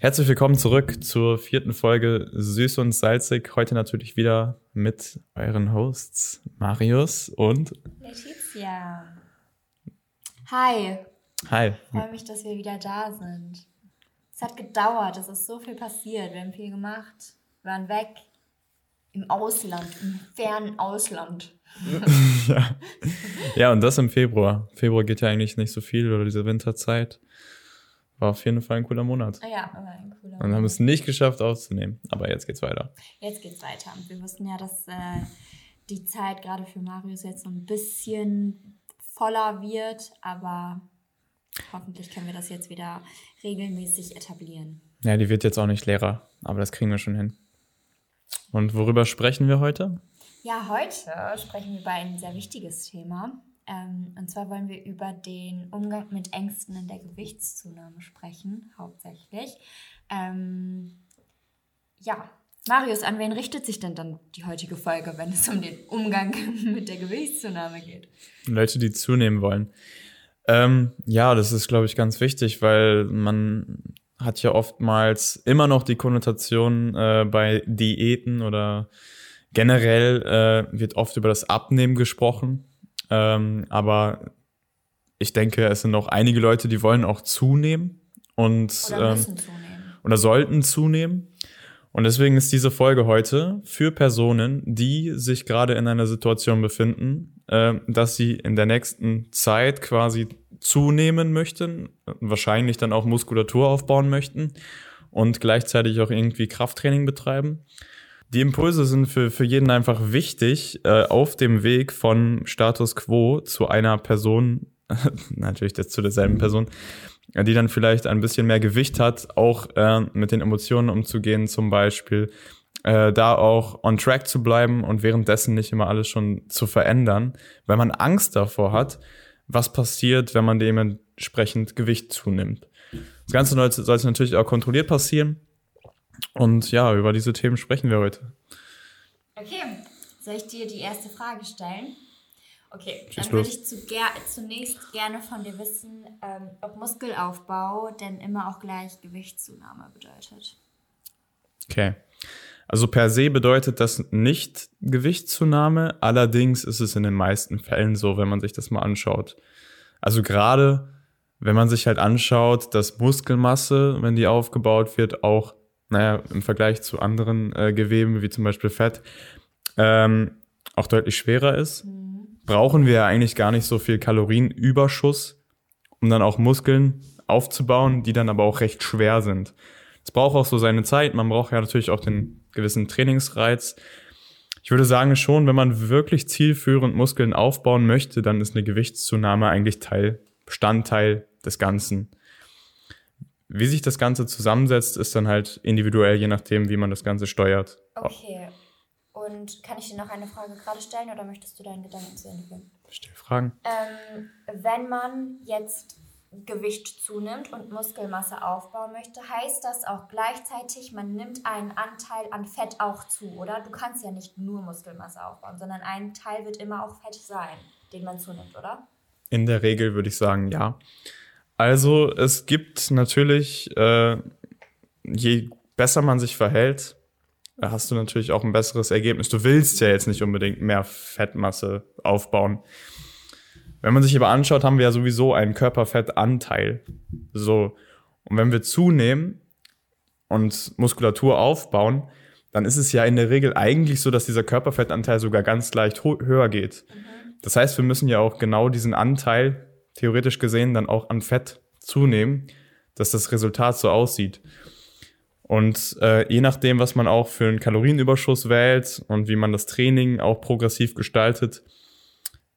Herzlich willkommen zurück zur vierten Folge Süß und Salzig. Heute natürlich wieder mit euren Hosts Marius und Letizia. Hi. Hi. Ich freue mich, dass wir wieder da sind. Es hat gedauert, es ist so viel passiert. Wir haben viel gemacht, wir waren weg. Im Ausland, im fernen Ausland. ja. ja, und das im Februar. Februar geht ja eigentlich nicht so viel oder diese Winterzeit. War auf jeden Fall ein cooler Monat. Ja, war ein cooler Und haben es nicht geschafft aufzunehmen. Aber jetzt geht's weiter. Jetzt geht's weiter. Wir wussten ja, dass äh, die Zeit gerade für Marius jetzt so ein bisschen voller wird, aber hoffentlich können wir das jetzt wieder regelmäßig etablieren. Ja, die wird jetzt auch nicht leerer, aber das kriegen wir schon hin. Und worüber sprechen wir heute? Ja, heute sprechen wir über ein sehr wichtiges Thema. Ähm, und zwar wollen wir über den Umgang mit Ängsten in der Gewichtszunahme sprechen, hauptsächlich. Ähm, ja, Marius, an wen richtet sich denn dann die heutige Folge, wenn es um den Umgang mit der Gewichtszunahme geht? Leute, die zunehmen wollen. Ähm, ja, das ist, glaube ich, ganz wichtig, weil man hat ja oftmals immer noch die Konnotation äh, bei Diäten oder generell äh, wird oft über das Abnehmen gesprochen. Ähm, aber ich denke, es sind auch einige Leute, die wollen auch zunehmen und oder, ähm, zunehmen. oder sollten zunehmen. Und deswegen ist diese Folge heute für Personen, die sich gerade in einer Situation befinden, äh, dass sie in der nächsten Zeit quasi zunehmen möchten, wahrscheinlich dann auch Muskulatur aufbauen möchten und gleichzeitig auch irgendwie Krafttraining betreiben. Die Impulse sind für, für jeden einfach wichtig äh, auf dem Weg von Status quo zu einer Person, natürlich zu derselben Person, die dann vielleicht ein bisschen mehr Gewicht hat, auch äh, mit den Emotionen umzugehen zum Beispiel, äh, da auch on track zu bleiben und währenddessen nicht immer alles schon zu verändern, weil man Angst davor hat, was passiert, wenn man dementsprechend Gewicht zunimmt. Das Ganze sollte natürlich auch kontrolliert passieren und ja, über diese Themen sprechen wir heute. Okay, soll ich dir die erste Frage stellen? Okay, Schieß dann würde ich zu ger zunächst gerne von dir wissen, ähm, ob Muskelaufbau denn immer auch gleich Gewichtszunahme bedeutet. Okay. Also per se bedeutet das nicht Gewichtszunahme, allerdings ist es in den meisten Fällen so, wenn man sich das mal anschaut. Also gerade wenn man sich halt anschaut, dass Muskelmasse, wenn die aufgebaut wird, auch naja, im Vergleich zu anderen äh, Geweben, wie zum Beispiel Fett, ähm, auch deutlich schwerer ist, mhm. brauchen wir eigentlich gar nicht so viel Kalorienüberschuss, um dann auch Muskeln aufzubauen, die dann aber auch recht schwer sind. Es braucht auch so seine Zeit. Man braucht ja natürlich auch den gewissen Trainingsreiz. Ich würde sagen schon, wenn man wirklich zielführend Muskeln aufbauen möchte, dann ist eine Gewichtszunahme eigentlich Teil, Bestandteil des Ganzen. Wie sich das Ganze zusammensetzt, ist dann halt individuell, je nachdem, wie man das Ganze steuert. Okay. Und kann ich dir noch eine Frage gerade stellen oder möchtest du deinen Gedanken zu Ende führen? Stell Fragen. Ähm, wenn man jetzt Gewicht zunimmt und Muskelmasse aufbauen möchte, heißt das auch gleichzeitig, man nimmt einen Anteil an Fett auch zu, oder? Du kannst ja nicht nur Muskelmasse aufbauen, sondern ein Teil wird immer auch Fett sein, den man zunimmt, oder? In der Regel würde ich sagen, ja. Also es gibt natürlich, äh, je besser man sich verhält, hast du natürlich auch ein besseres Ergebnis. Du willst ja jetzt nicht unbedingt mehr Fettmasse aufbauen. Wenn man sich aber anschaut, haben wir ja sowieso einen Körperfettanteil. So. Und wenn wir zunehmen und Muskulatur aufbauen, dann ist es ja in der Regel eigentlich so, dass dieser Körperfettanteil sogar ganz leicht höher geht. Mhm. Das heißt, wir müssen ja auch genau diesen Anteil theoretisch gesehen dann auch an Fett zunehmen, dass das Resultat so aussieht. Und äh, je nachdem, was man auch für einen Kalorienüberschuss wählt und wie man das Training auch progressiv gestaltet,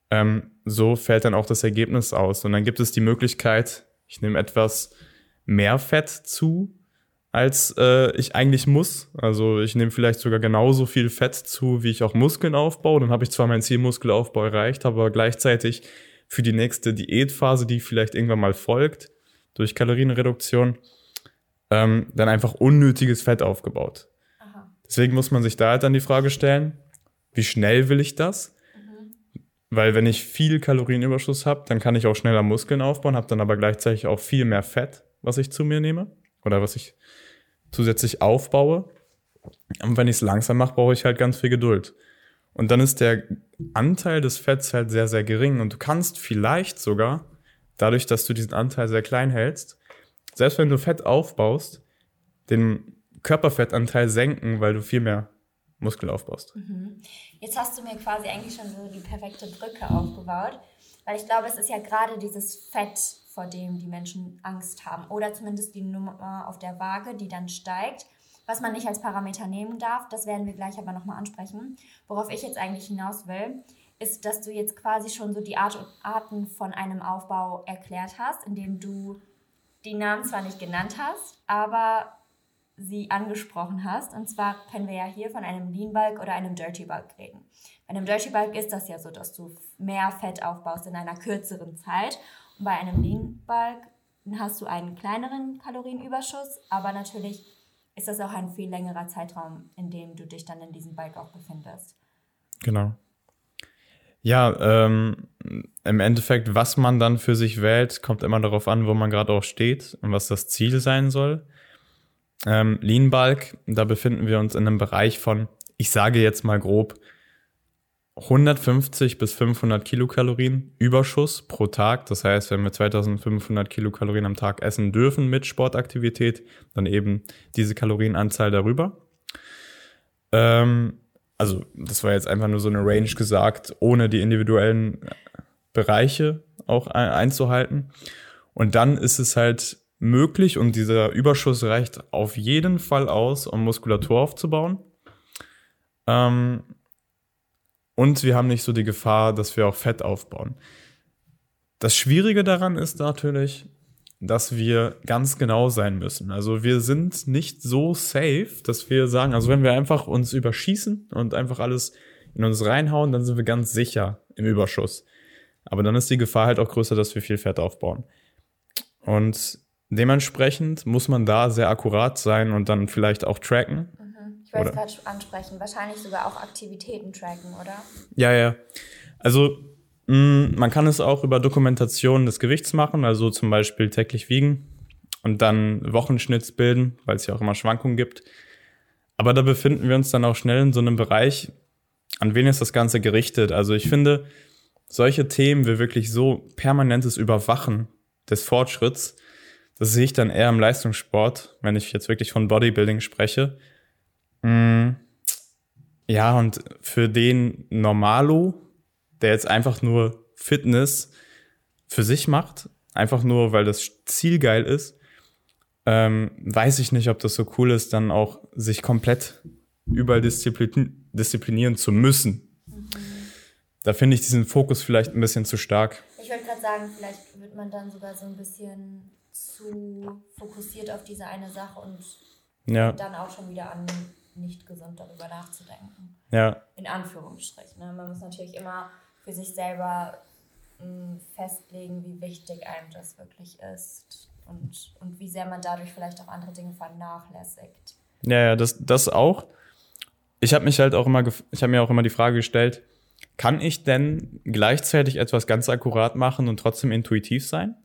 ähm, so fällt dann auch das Ergebnis aus. Und dann gibt es die Möglichkeit, ich nehme etwas mehr Fett zu, als äh, ich eigentlich muss. Also ich nehme vielleicht sogar genauso viel Fett zu, wie ich auch Muskeln aufbaue. Dann habe ich zwar mein Zielmuskelaufbau erreicht, aber gleichzeitig für die nächste Diätphase, die vielleicht irgendwann mal folgt, durch Kalorienreduktion, ähm, dann einfach unnötiges Fett aufgebaut. Aha. Deswegen muss man sich da halt dann die Frage stellen, wie schnell will ich das? Mhm. Weil wenn ich viel Kalorienüberschuss habe, dann kann ich auch schneller Muskeln aufbauen, habe dann aber gleichzeitig auch viel mehr Fett, was ich zu mir nehme oder was ich zusätzlich aufbaue. Und wenn ich es langsam mache, brauche ich halt ganz viel Geduld. Und dann ist der Anteil des Fetts halt sehr, sehr gering. Und du kannst vielleicht sogar, dadurch, dass du diesen Anteil sehr klein hältst, selbst wenn du Fett aufbaust, den Körperfettanteil senken, weil du viel mehr Muskel aufbaust. Mhm. Jetzt hast du mir quasi eigentlich schon so die perfekte Brücke aufgebaut, weil ich glaube, es ist ja gerade dieses Fett, vor dem die Menschen Angst haben oder zumindest die Nummer auf der Waage, die dann steigt, was man nicht als Parameter nehmen darf. Das werden wir gleich aber nochmal ansprechen. Worauf ich jetzt eigentlich hinaus will, ist, dass du jetzt quasi schon so die Art Arten von einem Aufbau erklärt hast, indem du die Namen zwar nicht genannt hast, aber sie angesprochen hast. Und zwar können wir ja hier von einem Lean Bulk oder einem Dirty Bulk reden. Bei einem Dirty Bulk ist das ja so, dass du mehr Fett aufbaust in einer kürzeren Zeit. Und bei einem Lean Bulk hast du einen kleineren Kalorienüberschuss, aber natürlich ist das auch ein viel längerer Zeitraum, in dem du dich dann in diesem Bulk auch befindest. Genau. Ja, ähm, im Endeffekt, was man dann für sich wählt, kommt immer darauf an, wo man gerade auch steht und was das Ziel sein soll. Ähm, Lean Bulk, da befinden wir uns in einem Bereich von, ich sage jetzt mal grob, 150 bis 500 Kilokalorien Überschuss pro Tag. Das heißt, wenn wir 2500 Kilokalorien am Tag essen dürfen mit Sportaktivität, dann eben diese Kalorienanzahl darüber. Ähm, also das war jetzt einfach nur so eine Range gesagt, ohne die individuellen Bereiche auch einzuhalten. Und dann ist es halt möglich und dieser Überschuss reicht auf jeden Fall aus, um Muskulatur aufzubauen. Ähm, und wir haben nicht so die Gefahr, dass wir auch Fett aufbauen. Das Schwierige daran ist natürlich, dass wir ganz genau sein müssen. Also wir sind nicht so safe, dass wir sagen, also wenn wir einfach uns überschießen und einfach alles in uns reinhauen, dann sind wir ganz sicher im Überschuss. Aber dann ist die Gefahr halt auch größer, dass wir viel Fett aufbauen. Und dementsprechend muss man da sehr akkurat sein und dann vielleicht auch tracken. Ich wollte es gerade ansprechen, wahrscheinlich sogar auch Aktivitäten tracken, oder? Ja, ja. Also Mm, man kann es auch über Dokumentation des Gewichts machen, also zum Beispiel täglich wiegen und dann Wochenschnitts bilden, weil es ja auch immer Schwankungen gibt. Aber da befinden wir uns dann auch schnell in so einem Bereich, an wen ist das Ganze gerichtet? Also ich finde, solche Themen wie wirklich so permanentes Überwachen des Fortschritts, das sehe ich dann eher im Leistungssport, wenn ich jetzt wirklich von Bodybuilding spreche. Mm, ja, und für den Normalo, der jetzt einfach nur Fitness für sich macht, einfach nur, weil das Ziel geil ist, ähm, weiß ich nicht, ob das so cool ist, dann auch sich komplett überall disziplin disziplinieren zu müssen. Mhm. Da finde ich diesen Fokus vielleicht ein bisschen zu stark. Ich wollte gerade sagen, vielleicht wird man dann sogar so ein bisschen zu fokussiert auf diese eine Sache und ja. dann auch schon wieder an, nicht gesund darüber nachzudenken. Ja. In Anführungsstrichen. Ne? Man muss natürlich immer für sich selber hm, festlegen, wie wichtig einem das wirklich ist und, und wie sehr man dadurch vielleicht auch andere Dinge vernachlässigt. Ja, ja, das, das auch. Ich habe mich halt auch immer, ich habe mir auch immer die Frage gestellt, kann ich denn gleichzeitig etwas ganz akkurat machen und trotzdem intuitiv sein?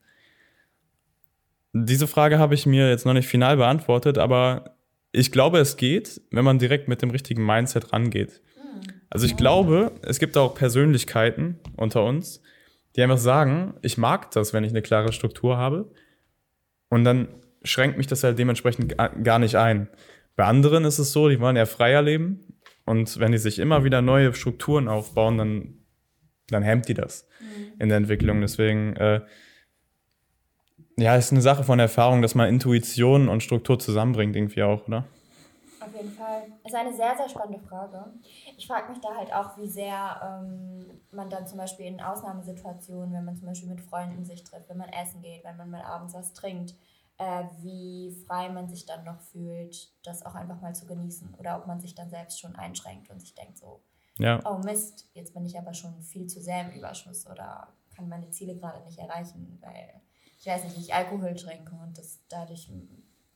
Diese Frage habe ich mir jetzt noch nicht final beantwortet, aber ich glaube, es geht, wenn man direkt mit dem richtigen Mindset rangeht. Also ich glaube, es gibt auch Persönlichkeiten unter uns, die einfach sagen, ich mag das, wenn ich eine klare Struktur habe. Und dann schränkt mich das halt dementsprechend gar nicht ein. Bei anderen ist es so, die wollen eher freier leben. Und wenn die sich immer wieder neue Strukturen aufbauen, dann, dann hemmt die das mhm. in der Entwicklung. Deswegen, äh, ja, ist eine Sache von Erfahrung, dass man Intuition und Struktur zusammenbringt, irgendwie auch, oder? Auf jeden Fall. Ist eine sehr, sehr spannende Frage. Ich frage mich da halt auch, wie sehr ähm, man dann zum Beispiel in Ausnahmesituationen, wenn man zum Beispiel mit Freunden sich trifft, wenn man essen geht, wenn man mal abends was trinkt, äh, wie frei man sich dann noch fühlt, das auch einfach mal zu genießen. Oder ob man sich dann selbst schon einschränkt und sich denkt so, ja. oh Mist, jetzt bin ich aber schon viel zu sehr im Überschuss oder kann meine Ziele gerade nicht erreichen, weil ich weiß nicht, ich Alkohol trinke und das dadurch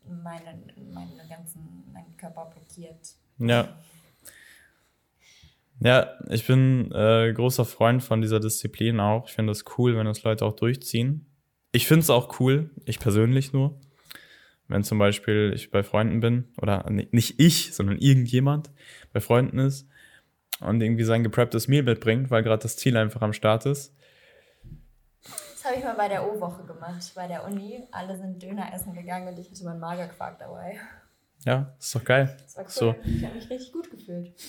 meinen, meinen ganzen meinen Körper blockiert. Ja. Ja, ich bin äh, großer Freund von dieser Disziplin auch. Ich finde es cool, wenn das Leute auch durchziehen. Ich finde es auch cool, ich persönlich nur, wenn zum Beispiel ich bei Freunden bin, oder nicht ich, sondern irgendjemand bei Freunden ist und irgendwie sein geprepptes Meal mitbringt, weil gerade das Ziel einfach am Start ist. Das habe ich mal bei der O-Woche gemacht, bei der Uni. Alle sind Döner essen gegangen und ich hatte meinen Magerquark dabei. Ja, ist doch geil. Das war cool. So. Ich habe mich richtig gut gefühlt.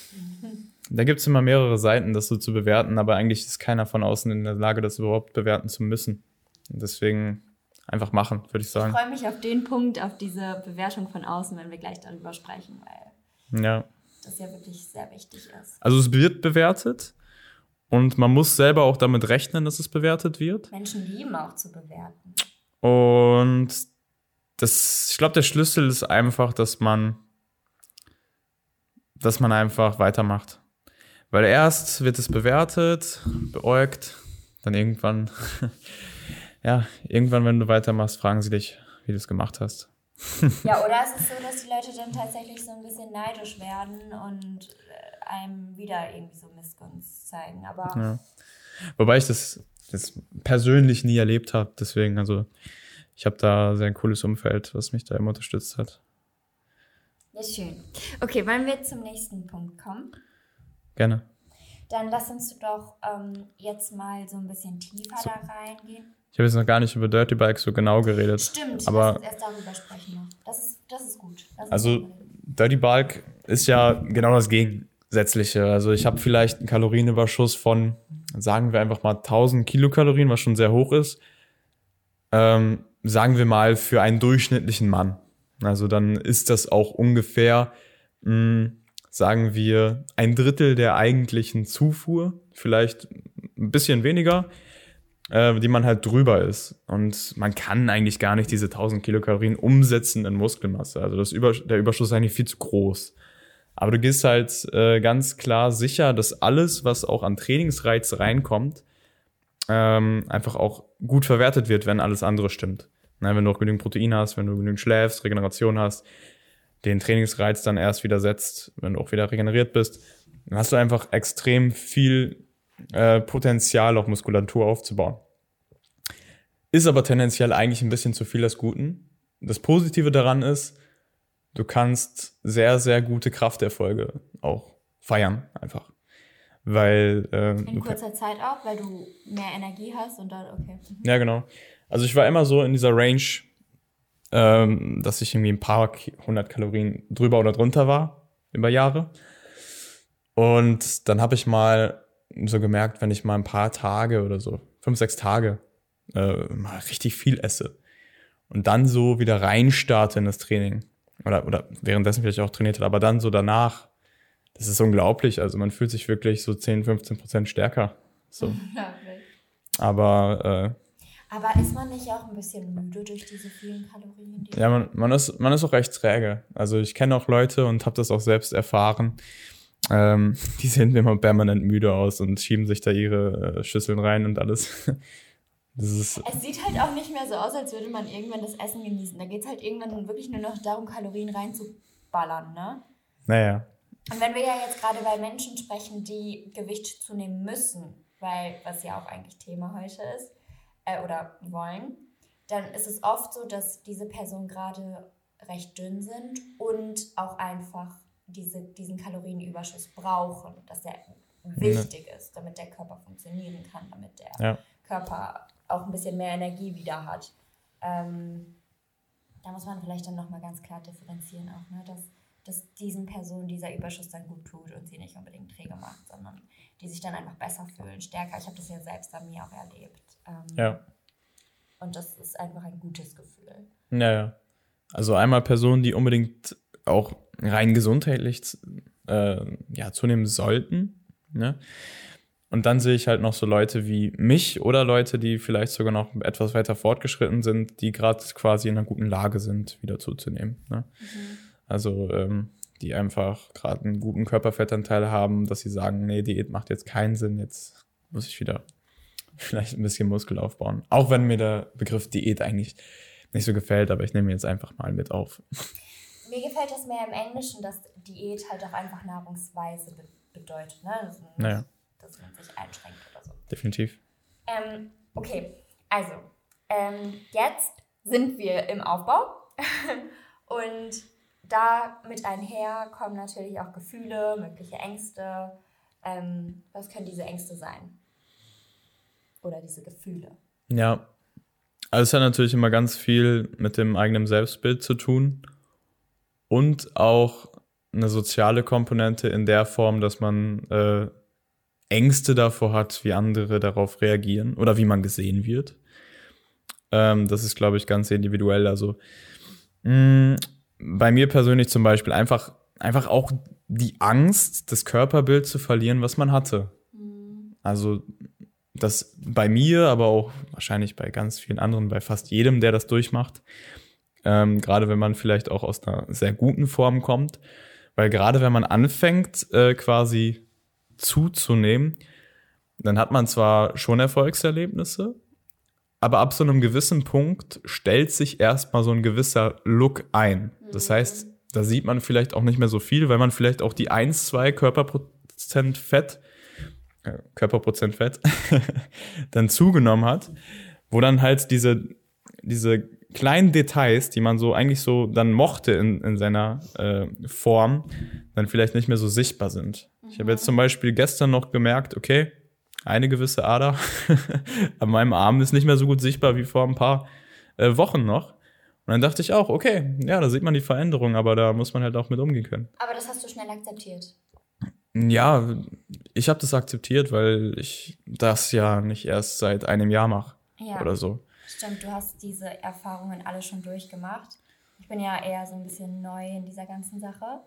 Da gibt es immer mehrere Seiten, das so zu bewerten, aber eigentlich ist keiner von außen in der Lage, das überhaupt bewerten zu müssen. Und deswegen einfach machen, würde ich sagen. Ich freue mich auf den Punkt, auf diese Bewertung von außen, wenn wir gleich darüber sprechen, weil ja. das ja wirklich sehr wichtig ist. Also es wird bewertet und man muss selber auch damit rechnen, dass es bewertet wird. Menschen lieben auch zu bewerten. Und das, ich glaube, der Schlüssel ist einfach, dass man, dass man einfach weitermacht. Weil erst wird es bewertet, beäugt, dann irgendwann, ja, irgendwann, wenn du weitermachst, fragen sie dich, wie du es gemacht hast. ja, oder es ist so, dass die Leute dann tatsächlich so ein bisschen neidisch werden und äh, einem wieder irgendwie so Missgunst zeigen. Aber ja. Wobei ich das, das persönlich nie erlebt habe, deswegen, also ich habe da sehr ein cooles Umfeld, was mich da immer unterstützt hat. Ja, schön. Okay, wollen wir zum nächsten Punkt kommen? Gerne. Dann lass uns doch ähm, jetzt mal so ein bisschen tiefer so. da reingehen. Ich habe jetzt noch gar nicht über Dirty Bikes so genau geredet. Stimmt, aber lass uns erst darüber sprechen noch. Das ist, das ist gut. Das also, ist Dirty Bike ist ja genau das Gegensätzliche. Also, ich habe vielleicht einen Kalorienüberschuss von, sagen wir einfach mal 1000 Kilokalorien, was schon sehr hoch ist. Ähm, sagen wir mal, für einen durchschnittlichen Mann. Also dann ist das auch ungefähr, mh, hm, sagen wir, ein Drittel der eigentlichen Zufuhr, vielleicht ein bisschen weniger, äh, die man halt drüber ist. Und man kann eigentlich gar nicht diese 1000 Kilokalorien umsetzen in Muskelmasse. Also das Über der Überschuss ist eigentlich viel zu groß. Aber du gehst halt äh, ganz klar sicher, dass alles, was auch an Trainingsreiz reinkommt, ähm, einfach auch gut verwertet wird, wenn alles andere stimmt. Na, wenn du auch genügend Protein hast, wenn du genügend schläfst, Regeneration hast, den Trainingsreiz dann erst wieder setzt, wenn du auch wieder regeneriert bist, dann hast du einfach extrem viel äh, Potenzial, auch Muskulatur aufzubauen. Ist aber tendenziell eigentlich ein bisschen zu viel des Guten. Das Positive daran ist, du kannst sehr, sehr gute Krafterfolge auch feiern, einfach. Weil. Äh, In kurzer Zeit auch, weil du mehr Energie hast und dann, okay. Mhm. Ja, genau. Also ich war immer so in dieser Range, ähm, dass ich irgendwie ein paar hundert Kalorien drüber oder drunter war über Jahre. Und dann habe ich mal so gemerkt, wenn ich mal ein paar Tage oder so, fünf, sechs Tage, äh, mal richtig viel esse und dann so wieder reinstarte in das Training oder, oder währenddessen vielleicht auch trainiert hat, aber dann so danach das ist unglaublich. Also man fühlt sich wirklich so 10, 15 Prozent stärker. So. Aber äh, aber ist man nicht auch ein bisschen müde durch diese vielen Kalorien? Die ja, man, man, ist, man ist auch recht träge. Also ich kenne auch Leute und habe das auch selbst erfahren. Ähm, die sehen immer permanent müde aus und schieben sich da ihre äh, Schüsseln rein und alles. Das ist es sieht halt auch nicht mehr so aus, als würde man irgendwann das Essen genießen. Da geht es halt irgendwann wirklich nur noch darum, Kalorien reinzuballern, ne? Naja. Und wenn wir ja jetzt gerade bei Menschen sprechen, die Gewicht zunehmen müssen, weil was ja auch eigentlich Thema heute ist, äh, oder wollen, dann ist es oft so, dass diese Personen gerade recht dünn sind und auch einfach diese, diesen Kalorienüberschuss brauchen, dass der wichtig ja. ist, damit der Körper funktionieren kann, damit der ja. Körper auch ein bisschen mehr Energie wieder hat. Ähm, da muss man vielleicht dann nochmal ganz klar differenzieren auch, ne? dass dass diesen Personen dieser Überschuss dann gut tut und sie nicht unbedingt träge macht, sondern die sich dann einfach besser fühlen, stärker. Ich habe das ja selbst an mir auch erlebt. Ähm, ja. Und das ist einfach ein gutes Gefühl. Ja, ja. Also einmal Personen, die unbedingt auch rein gesundheitlich äh, ja, zunehmen sollten. Ne? Und dann sehe ich halt noch so Leute wie mich oder Leute, die vielleicht sogar noch etwas weiter fortgeschritten sind, die gerade quasi in einer guten Lage sind, wieder zuzunehmen. Ne? Mhm. Also ähm, die einfach gerade einen guten Körperfettanteil haben, dass sie sagen, nee, Diät macht jetzt keinen Sinn, jetzt muss ich wieder vielleicht ein bisschen Muskel aufbauen. Auch wenn mir der Begriff Diät eigentlich nicht so gefällt, aber ich nehme jetzt einfach mal mit auf. Mir gefällt das mehr im Englischen, dass Diät halt auch einfach Nahrungsweise be bedeutet, ne? Das nicht, naja. dass man sich einschränkt oder so. Definitiv. Ähm, okay, also ähm, jetzt sind wir im Aufbau und da mit einher kommen natürlich auch Gefühle, mögliche Ängste. Ähm, was können diese Ängste sein? Oder diese Gefühle? Ja, also es hat natürlich immer ganz viel mit dem eigenen Selbstbild zu tun und auch eine soziale Komponente in der Form, dass man äh, Ängste davor hat, wie andere darauf reagieren oder wie man gesehen wird. Ähm, das ist, glaube ich, ganz individuell. Also mh, mm, bei mir persönlich zum Beispiel einfach, einfach auch die Angst, das Körperbild zu verlieren, was man hatte. Mhm. Also das bei mir, aber auch wahrscheinlich bei ganz vielen anderen, bei fast jedem, der das durchmacht. Ähm, gerade wenn man vielleicht auch aus einer sehr guten Form kommt. Weil gerade wenn man anfängt, äh, quasi zuzunehmen, dann hat man zwar schon Erfolgserlebnisse, aber ab so einem gewissen Punkt stellt sich erstmal so ein gewisser Look ein. Das mhm. heißt, da sieht man vielleicht auch nicht mehr so viel, weil man vielleicht auch die 1, 2 Körperprozent Fett äh, Körperprozent Fett dann zugenommen hat, wo dann halt diese, diese kleinen Details, die man so eigentlich so dann mochte in, in seiner äh, Form, dann vielleicht nicht mehr so sichtbar sind. Mhm. Ich habe jetzt zum Beispiel gestern noch gemerkt, okay, eine gewisse Ader an meinem Arm ist nicht mehr so gut sichtbar wie vor ein paar äh, Wochen noch. Und dann dachte ich auch, okay, ja, da sieht man die Veränderung, aber da muss man halt auch mit umgehen können. Aber das hast du schnell akzeptiert. Ja, ich habe das akzeptiert, weil ich das ja nicht erst seit einem Jahr mache ja. oder so. Stimmt, du hast diese Erfahrungen alle schon durchgemacht. Ich bin ja eher so ein bisschen neu in dieser ganzen Sache.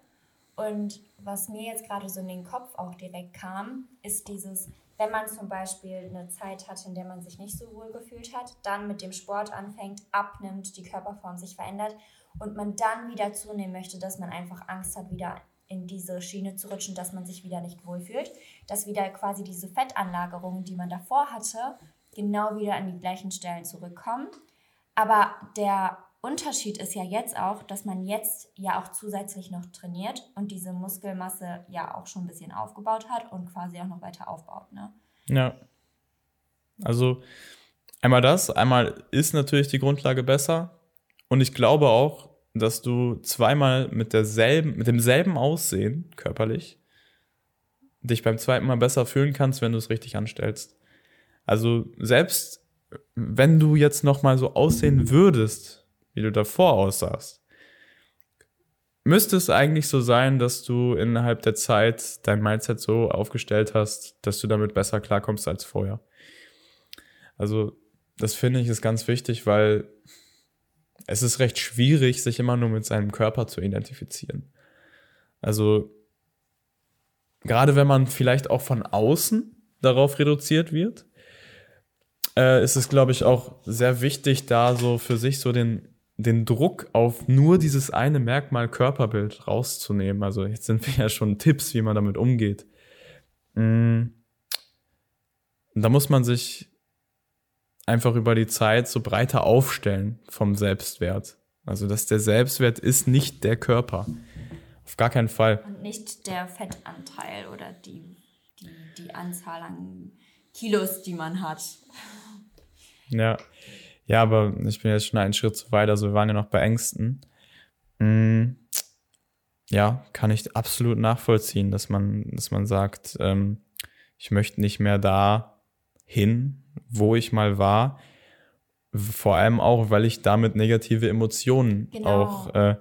Und was mir jetzt gerade so in den Kopf auch direkt kam, ist dieses, wenn man zum Beispiel eine Zeit hatte, in der man sich nicht so wohl gefühlt hat, dann mit dem Sport anfängt, abnimmt, die Körperform sich verändert und man dann wieder zunehmen möchte, dass man einfach Angst hat, wieder in diese Schiene zu rutschen, dass man sich wieder nicht wohlfühlt, dass wieder quasi diese Fettanlagerungen, die man davor hatte, genau wieder an die gleichen Stellen zurückkommen. Aber der Unterschied ist ja jetzt auch, dass man jetzt ja auch zusätzlich noch trainiert und diese Muskelmasse ja auch schon ein bisschen aufgebaut hat und quasi auch noch weiter aufbaut. Ne? Ja. Also einmal das, einmal ist natürlich die Grundlage besser und ich glaube auch, dass du zweimal mit derselben, mit demselben Aussehen körperlich dich beim zweiten Mal besser fühlen kannst, wenn du es richtig anstellst. Also selbst wenn du jetzt noch mal so aussehen würdest, wie du davor aussahst, müsste es eigentlich so sein, dass du innerhalb der Zeit dein Mindset so aufgestellt hast, dass du damit besser klarkommst als vorher. Also das finde ich ist ganz wichtig, weil es ist recht schwierig, sich immer nur mit seinem Körper zu identifizieren. Also gerade wenn man vielleicht auch von außen darauf reduziert wird, äh, ist es, glaube ich, auch sehr wichtig, da so für sich so den, den Druck auf nur dieses eine Merkmal Körperbild rauszunehmen. Also jetzt sind wir ja schon Tipps, wie man damit umgeht. Mm. Da muss man sich einfach über die Zeit so breiter aufstellen vom Selbstwert. Also, dass der Selbstwert ist nicht der Körper. Auf gar keinen Fall. Und nicht der Fettanteil oder die, die, die Anzahl an Kilos, die man hat. Ja. Ja, aber ich bin jetzt schon einen Schritt zu weit. Also, wir waren ja noch bei Ängsten. Hm. Ja, kann ich absolut nachvollziehen, dass man, dass man sagt, ähm, ich möchte nicht mehr da hin, wo ich mal war. Vor allem auch, weil ich damit negative Emotionen genau. auch äh,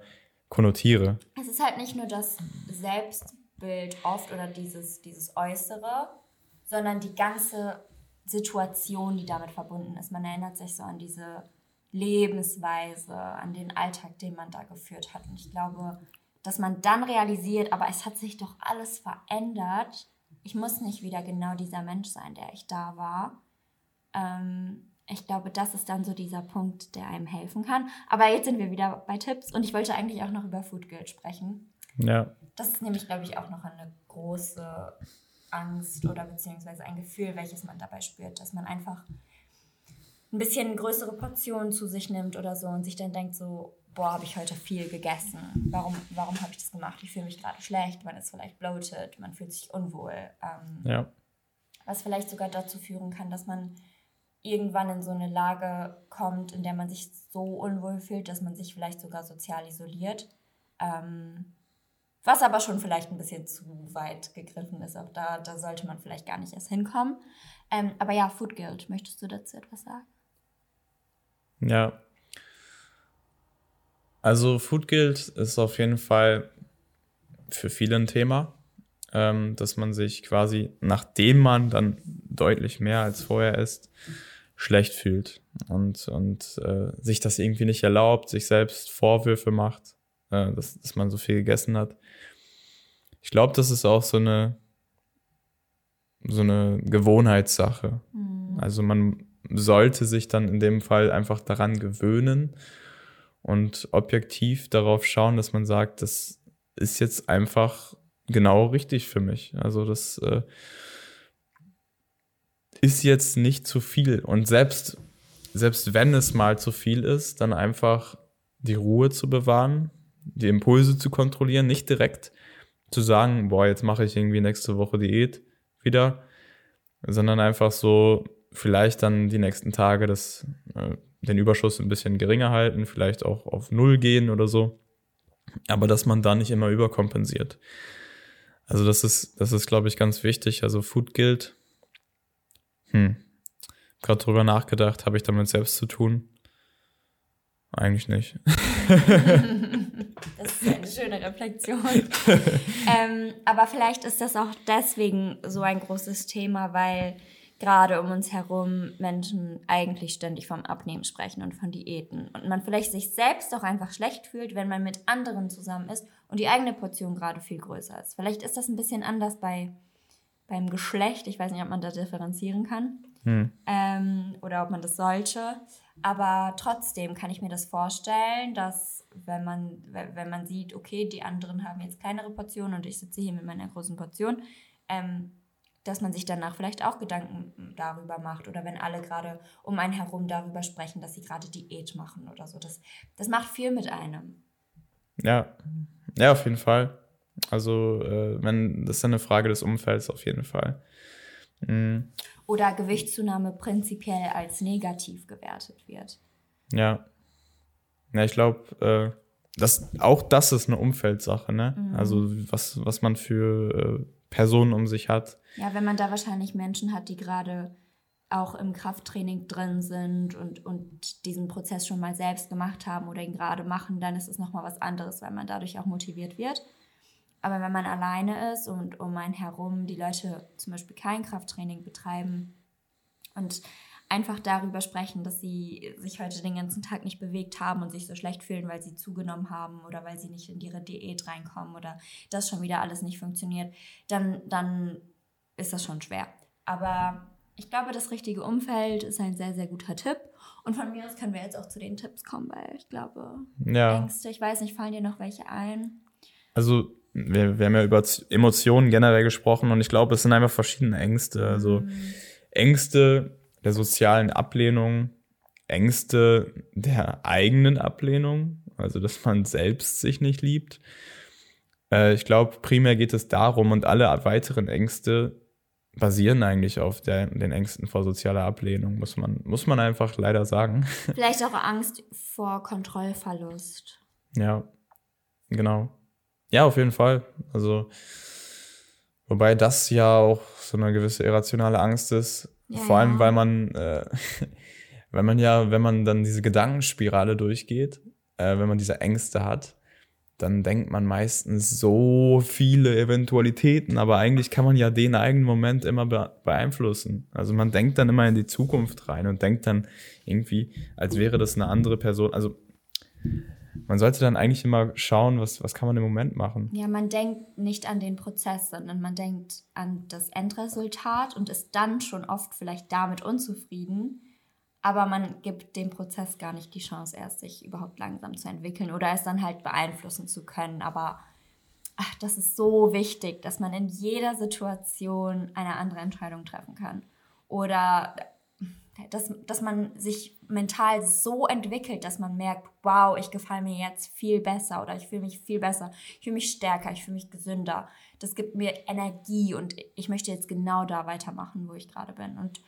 konnotiere. Es ist halt nicht nur das Selbstbild oft oder dieses, dieses Äußere, sondern die ganze Situation, die damit verbunden ist. Man erinnert sich so an diese Lebensweise, an den Alltag, den man da geführt hat. Und ich glaube, dass man dann realisiert, aber es hat sich doch alles verändert. Ich muss nicht wieder genau dieser Mensch sein, der ich da war ähm, ich glaube, das ist dann so dieser Punkt, der einem helfen kann. Aber jetzt sind wir wieder bei Tipps und ich wollte eigentlich auch noch über Food Guilt sprechen. Ja. Das ist nämlich, glaube ich, auch noch eine große Angst oder beziehungsweise ein Gefühl, welches man dabei spürt, dass man einfach ein bisschen größere Portionen zu sich nimmt oder so und sich dann denkt so, boah, habe ich heute viel gegessen. Warum, warum habe ich das gemacht? Ich fühle mich gerade schlecht, man ist vielleicht bloated, man fühlt sich unwohl. Ähm, ja. Was vielleicht sogar dazu führen kann, dass man irgendwann in so eine Lage kommt, in der man sich so unwohl fühlt, dass man sich vielleicht sogar sozial isoliert. Ähm, was aber schon vielleicht ein bisschen zu weit gegriffen ist. Auch da, da sollte man vielleicht gar nicht erst hinkommen. Ähm, aber ja, Food Guild, möchtest du dazu etwas sagen? Ja. Also Food Guild ist auf jeden Fall für viele ein Thema, ähm, dass man sich quasi, nachdem man dann deutlich mehr als vorher isst, schlecht fühlt und, und äh, sich das irgendwie nicht erlaubt, sich selbst Vorwürfe macht, äh, dass, dass man so viel gegessen hat. Ich glaube, das ist auch so eine, so eine Gewohnheitssache. Mhm. Also man sollte sich dann in dem Fall einfach daran gewöhnen und objektiv darauf schauen, dass man sagt, das ist jetzt einfach genau richtig für mich. Also das äh, ist jetzt nicht zu viel. Und selbst, selbst wenn es mal zu viel ist, dann einfach die Ruhe zu bewahren, die Impulse zu kontrollieren, nicht direkt zu sagen, boah, jetzt mache ich irgendwie nächste Woche Diät wieder, sondern einfach so vielleicht dann die nächsten Tage das, äh, den Überschuss ein bisschen geringer halten, vielleicht auch auf Null gehen oder so. Aber dass man da nicht immer überkompensiert. Also das ist, das ist, glaube ich, ganz wichtig. Also Food Guild. Hm. Gerade drüber nachgedacht, habe ich damit selbst zu tun? Eigentlich nicht. schöne Reflexion. ähm, aber vielleicht ist das auch deswegen so ein großes Thema, weil gerade um uns herum Menschen eigentlich ständig vom Abnehmen sprechen und von Diäten. Und man vielleicht sich selbst auch einfach schlecht fühlt, wenn man mit anderen zusammen ist und die eigene Portion gerade viel größer ist. Vielleicht ist das ein bisschen anders bei, beim Geschlecht. Ich weiß nicht, ob man da differenzieren kann hm. ähm, oder ob man das sollte. Aber trotzdem kann ich mir das vorstellen, dass wenn man, wenn man sieht, okay, die anderen haben jetzt kleinere Portionen und ich sitze hier mit meiner großen Portion, ähm, dass man sich danach vielleicht auch Gedanken darüber macht oder wenn alle gerade um einen herum darüber sprechen, dass sie gerade Diät machen oder so. Das, das macht viel mit einem. Ja, ja, auf jeden Fall. Also, äh, wenn, das ist eine Frage des Umfelds auf jeden Fall. Mhm. Oder Gewichtszunahme prinzipiell als negativ gewertet wird. Ja. Ja, ich glaube, äh, das, auch das ist eine Umfeldsache, ne? Mhm. Also, was, was man für äh, Personen um sich hat. Ja, wenn man da wahrscheinlich Menschen hat, die gerade auch im Krafttraining drin sind und, und diesen Prozess schon mal selbst gemacht haben oder ihn gerade machen, dann ist es nochmal was anderes, weil man dadurch auch motiviert wird. Aber wenn man alleine ist und um einen herum die Leute zum Beispiel kein Krafttraining betreiben und einfach darüber sprechen, dass sie sich heute den ganzen Tag nicht bewegt haben und sich so schlecht fühlen, weil sie zugenommen haben oder weil sie nicht in ihre Diät reinkommen oder das schon wieder alles nicht funktioniert, dann, dann ist das schon schwer. Aber ich glaube, das richtige Umfeld ist ein sehr, sehr guter Tipp. Und von mir aus können wir jetzt auch zu den Tipps kommen, weil ich glaube, ja. Ängste, ich weiß nicht, fallen dir noch welche ein? Also, wir, wir haben ja über Emotionen generell gesprochen und ich glaube, es sind einfach verschiedene Ängste. Also, mhm. Ängste der sozialen Ablehnung, Ängste der eigenen Ablehnung, also dass man selbst sich nicht liebt. Äh, ich glaube, primär geht es darum und alle weiteren Ängste basieren eigentlich auf der, den Ängsten vor sozialer Ablehnung, muss man, muss man einfach leider sagen. Vielleicht auch Angst vor Kontrollverlust. Ja, genau. Ja, auf jeden Fall. Also, wobei das ja auch so eine gewisse irrationale Angst ist. Ja, vor allem, weil man, äh, weil man ja, wenn man dann diese Gedankenspirale durchgeht, äh, wenn man diese Ängste hat, dann denkt man meistens so viele Eventualitäten, aber eigentlich kann man ja den eigenen Moment immer beeinflussen. Also man denkt dann immer in die Zukunft rein und denkt dann irgendwie, als wäre das eine andere Person. Also man sollte dann eigentlich immer schauen, was, was kann man im Moment machen. Ja, man denkt nicht an den Prozess, sondern man denkt an das Endresultat und ist dann schon oft vielleicht damit unzufrieden aber man gibt dem Prozess gar nicht die Chance, erst sich überhaupt langsam zu entwickeln oder es dann halt beeinflussen zu können. Aber ach, das ist so wichtig, dass man in jeder Situation eine andere Entscheidung treffen kann. Oder dass, dass man sich mental so entwickelt, dass man merkt, wow, ich gefalle mir jetzt viel besser oder ich fühle mich viel besser, ich fühle mich stärker, ich fühle mich gesünder. Das gibt mir Energie und ich möchte jetzt genau da weitermachen, wo ich gerade bin. Und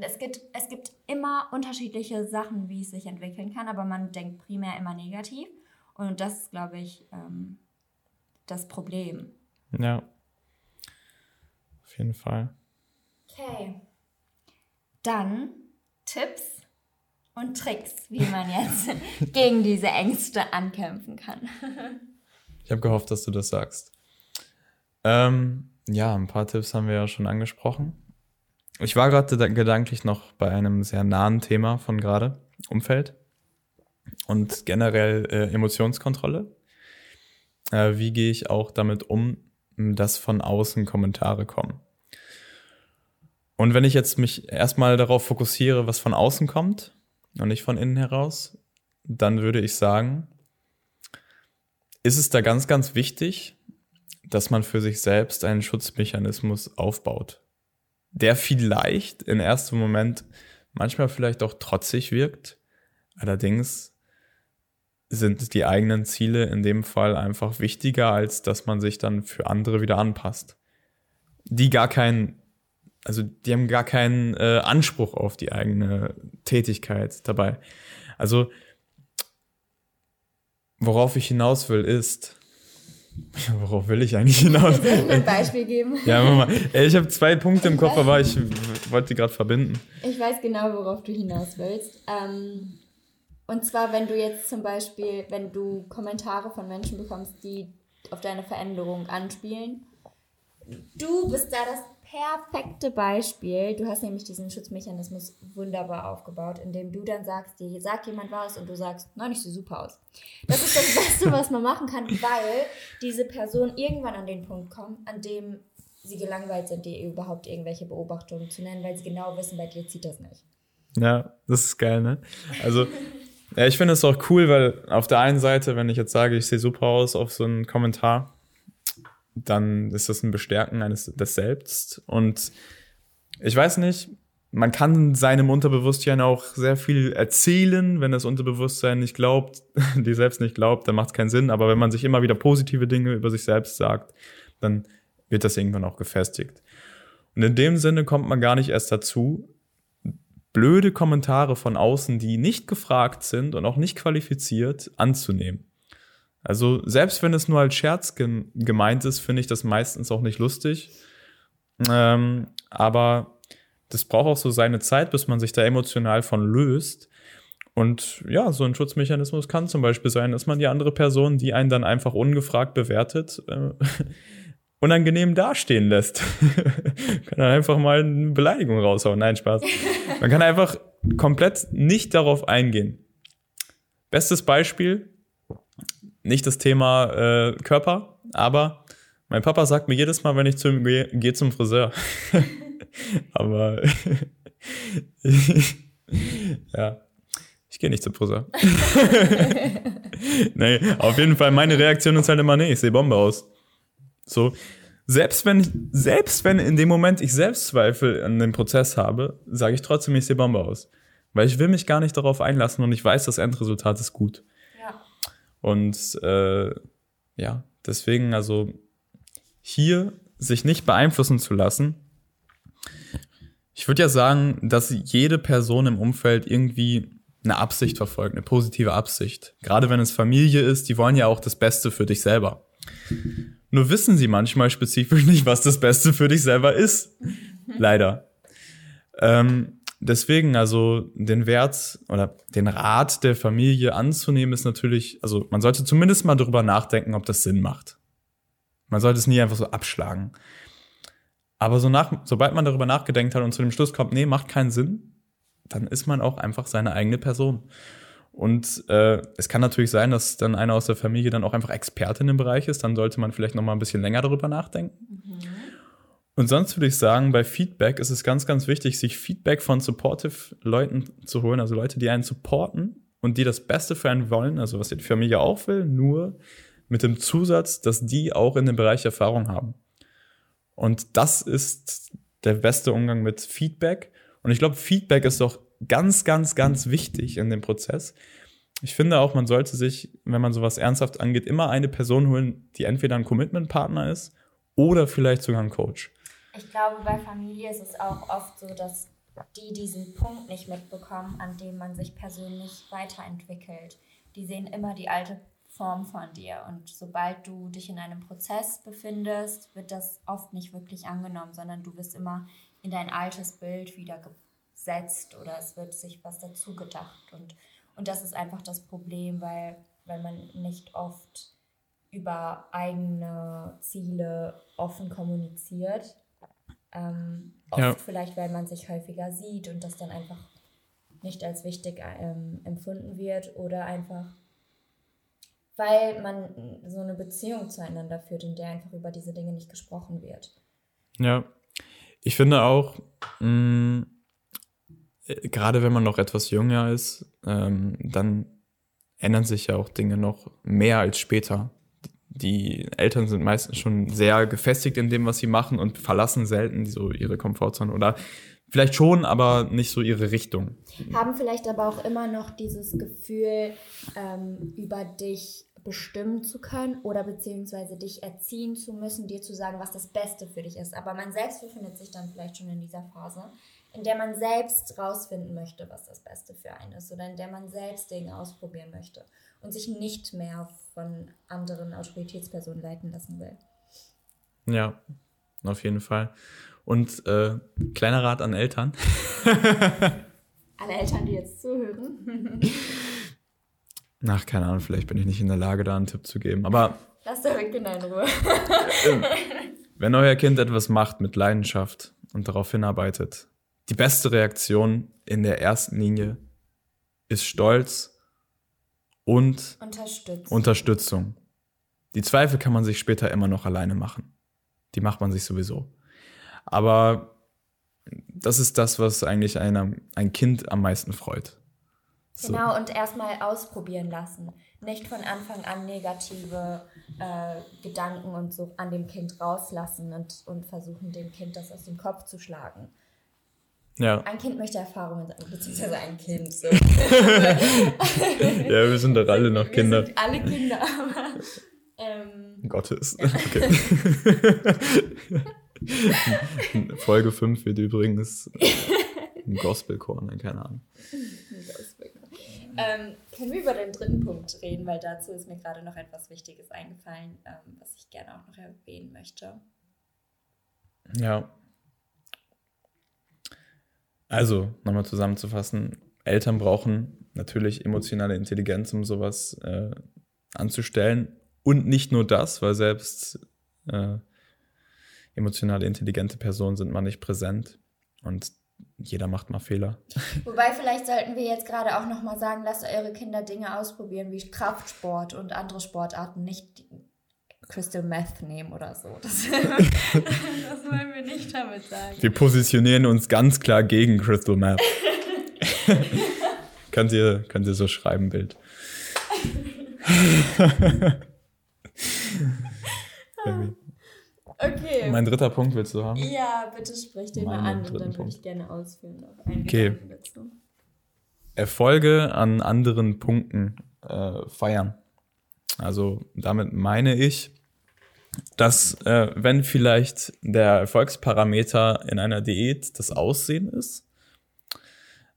es gibt, es gibt immer unterschiedliche Sachen, wie es sich entwickeln kann, aber man denkt primär immer negativ. Und das ist, glaube ich, ähm, das Problem. Ja. Auf jeden Fall. Okay. Dann Tipps und Tricks, wie man jetzt gegen diese Ängste ankämpfen kann. ich habe gehofft, dass du das sagst. Ähm, ja, ein paar Tipps haben wir ja schon angesprochen. Ich war gerade gedanklich noch bei einem sehr nahen Thema von gerade, Umfeld und generell äh, Emotionskontrolle. Äh, wie gehe ich auch damit um, dass von außen Kommentare kommen? Und wenn ich jetzt mich erstmal darauf fokussiere, was von außen kommt und nicht von innen heraus, dann würde ich sagen, ist es da ganz, ganz wichtig, dass man für sich selbst einen Schutzmechanismus aufbaut der vielleicht im ersten Moment manchmal vielleicht auch trotzig wirkt. Allerdings sind die eigenen Ziele in dem Fall einfach wichtiger, als dass man sich dann für andere wieder anpasst. Die gar keinen, also die haben gar keinen äh, Anspruch auf die eigene Tätigkeit dabei. Also worauf ich hinaus will, ist, Worauf will ich eigentlich hinaus? Soll ich ein Beispiel geben? Ja, mach mal. Ich habe zwei Punkte im Kopf, aber ich wollte die gerade verbinden. Ich weiß genau, worauf du hinaus willst. Ähm, und zwar, wenn du jetzt zum Beispiel, wenn du Kommentare von Menschen bekommst, die auf deine Veränderung anspielen, du bist da das perfekte Beispiel. Du hast nämlich diesen Schutzmechanismus wunderbar aufgebaut, indem du dann sagst, dir sagt jemand was und du sagst, nein, ich sehe super aus. Das ist das Beste, was man machen kann, weil diese Person irgendwann an den Punkt kommt, an dem sie gelangweilt sind, dir überhaupt irgendwelche Beobachtungen zu nennen, weil sie genau wissen, bei dir zieht das nicht. Ja, das ist geil, ne? Also, ja, ich finde es auch cool, weil auf der einen Seite, wenn ich jetzt sage, ich sehe super aus auf so einen Kommentar, dann ist das ein Bestärken eines des Selbst. Und ich weiß nicht, man kann seinem Unterbewusstsein auch sehr viel erzählen, wenn das Unterbewusstsein nicht glaubt, die selbst nicht glaubt, dann macht es keinen Sinn. Aber wenn man sich immer wieder positive Dinge über sich selbst sagt, dann wird das irgendwann auch gefestigt. Und in dem Sinne kommt man gar nicht erst dazu, blöde Kommentare von außen, die nicht gefragt sind und auch nicht qualifiziert, anzunehmen. Also selbst wenn es nur als Scherz gemeint ist, finde ich das meistens auch nicht lustig. Ähm, aber das braucht auch so seine Zeit, bis man sich da emotional von löst. Und ja, so ein Schutzmechanismus kann zum Beispiel sein, dass man die andere Person, die einen dann einfach ungefragt bewertet, äh, unangenehm dastehen lässt. kann dann einfach mal eine Beleidigung raushauen. Nein, Spaß. Man kann einfach komplett nicht darauf eingehen. Bestes Beispiel, nicht das Thema äh, Körper, aber mein Papa sagt mir jedes Mal, wenn ich zu ihm gehe, geh zum Friseur. aber ja, ich gehe nicht zum Friseur. nee, auf jeden Fall, meine Reaktion ist halt immer, nee, ich sehe Bombe aus. So, selbst wenn, selbst wenn in dem Moment ich Selbstzweifel an dem Prozess habe, sage ich trotzdem, ich sehe Bombe aus. Weil ich will mich gar nicht darauf einlassen und ich weiß, das Endresultat ist gut. Und äh, ja, deswegen also hier sich nicht beeinflussen zu lassen. Ich würde ja sagen, dass jede Person im Umfeld irgendwie eine Absicht verfolgt, eine positive Absicht. Gerade wenn es Familie ist, die wollen ja auch das Beste für dich selber. Nur wissen sie manchmal spezifisch nicht, was das Beste für dich selber ist. Leider. Ähm, deswegen, also den Wert oder den Rat der Familie anzunehmen, ist natürlich, also man sollte zumindest mal darüber nachdenken, ob das Sinn macht. Man sollte es nie einfach so abschlagen. Aber so nach, sobald man darüber nachgedenkt hat und zu dem Schluss kommt, nee, macht keinen Sinn, dann ist man auch einfach seine eigene Person. Und äh, es kann natürlich sein, dass dann einer aus der Familie dann auch einfach Experte in dem Bereich ist. Dann sollte man vielleicht noch mal ein bisschen länger darüber nachdenken. Mhm. Und sonst würde ich sagen, bei Feedback ist es ganz, ganz wichtig, sich Feedback von supportive Leuten zu holen, also Leute, die einen supporten und die das Beste für einen wollen, also was die Familie auch will, nur mit dem Zusatz, dass die auch in dem Bereich Erfahrung haben. Und das ist der beste Umgang mit Feedback. Und ich glaube, Feedback ist doch ganz, ganz, ganz wichtig in dem Prozess. Ich finde auch, man sollte sich, wenn man sowas ernsthaft angeht, immer eine Person holen, die entweder ein Commitment-Partner ist oder vielleicht sogar ein Coach. Ich glaube, bei Familie ist es auch oft so, dass die diesen Punkt nicht mitbekommen, an dem man sich persönlich weiterentwickelt. Die sehen immer die alte Form von dir. Und sobald du dich in einem Prozess befindest, wird das oft nicht wirklich angenommen, sondern du wirst immer in dein altes Bild wieder gesetzt oder es wird sich was dazu gedacht. Und, und das ist einfach das Problem, weil, weil man nicht oft über eigene Ziele offen kommuniziert. Ähm, oft ja. vielleicht, weil man sich häufiger sieht und das dann einfach nicht als wichtig ähm, empfunden wird oder einfach weil man so eine Beziehung zueinander führt, in der einfach über diese Dinge nicht gesprochen wird. Ja, ich finde auch, mh, äh, gerade wenn man noch etwas jünger ist, ähm, dann ändern sich ja auch Dinge noch mehr als später. Die Eltern sind meistens schon sehr gefestigt in dem, was sie machen und verlassen selten so ihre Komfortzone oder Vielleicht schon, aber nicht so ihre Richtung. Haben vielleicht aber auch immer noch dieses Gefühl, ähm, über dich bestimmen zu können oder beziehungsweise dich erziehen zu müssen, dir zu sagen, was das Beste für dich ist. Aber man selbst befindet sich dann vielleicht schon in dieser Phase, in der man selbst rausfinden möchte, was das Beste für einen ist oder in der man selbst Dinge ausprobieren möchte und sich nicht mehr von anderen Autoritätspersonen leiten lassen will. Ja, auf jeden Fall. Und äh, kleiner Rat an Eltern. Alle Eltern, die jetzt zuhören. Ach, keine Ahnung, vielleicht bin ich nicht in der Lage, da einen Tipp zu geben. Aber. Lass deine Kinder in Ruhe. wenn euer Kind etwas macht mit Leidenschaft und darauf hinarbeitet, die beste Reaktion in der ersten Linie ist Stolz und Unterstützung. Unterstützung. Die Zweifel kann man sich später immer noch alleine machen. Die macht man sich sowieso. Aber das ist das, was eigentlich einer, ein Kind am meisten freut. So. Genau, und erstmal ausprobieren lassen. Nicht von Anfang an negative äh, Gedanken und so an dem Kind rauslassen und, und versuchen, dem Kind das aus dem Kopf zu schlagen. Ja. Ein Kind möchte Erfahrungen sammeln, beziehungsweise ein Kind. So. ja, wir sind doch alle noch Kinder. Wir sind alle Kinder, aber. Ähm, Gottes. Ja. Okay. Folge 5 wird übrigens ein Gospelchor, ne? keine Ahnung. Ähm, können wir über den dritten Punkt reden, weil dazu ist mir gerade noch etwas Wichtiges eingefallen, ähm, was ich gerne auch noch erwähnen möchte. Ja. Also, nochmal zusammenzufassen, Eltern brauchen natürlich emotionale Intelligenz, um sowas äh, anzustellen. Und nicht nur das, weil selbst äh, emotionale, intelligente Personen sind mal nicht präsent und jeder macht mal Fehler. Wobei vielleicht sollten wir jetzt gerade auch noch mal sagen, lasst eure Kinder Dinge ausprobieren wie Kraftsport und andere Sportarten, nicht Crystal Meth nehmen oder so. Das, das wollen wir nicht damit sagen. Wir positionieren uns ganz klar gegen Crystal Meth. könnt, ihr, könnt ihr so schreiben, Bild. Okay. Mein dritter Punkt willst du haben? Ja, bitte sprich den mal an und dann würde ich gerne ausführen. Okay. Erfolge an anderen Punkten äh, feiern. Also damit meine ich, dass äh, wenn vielleicht der Erfolgsparameter in einer Diät das Aussehen ist,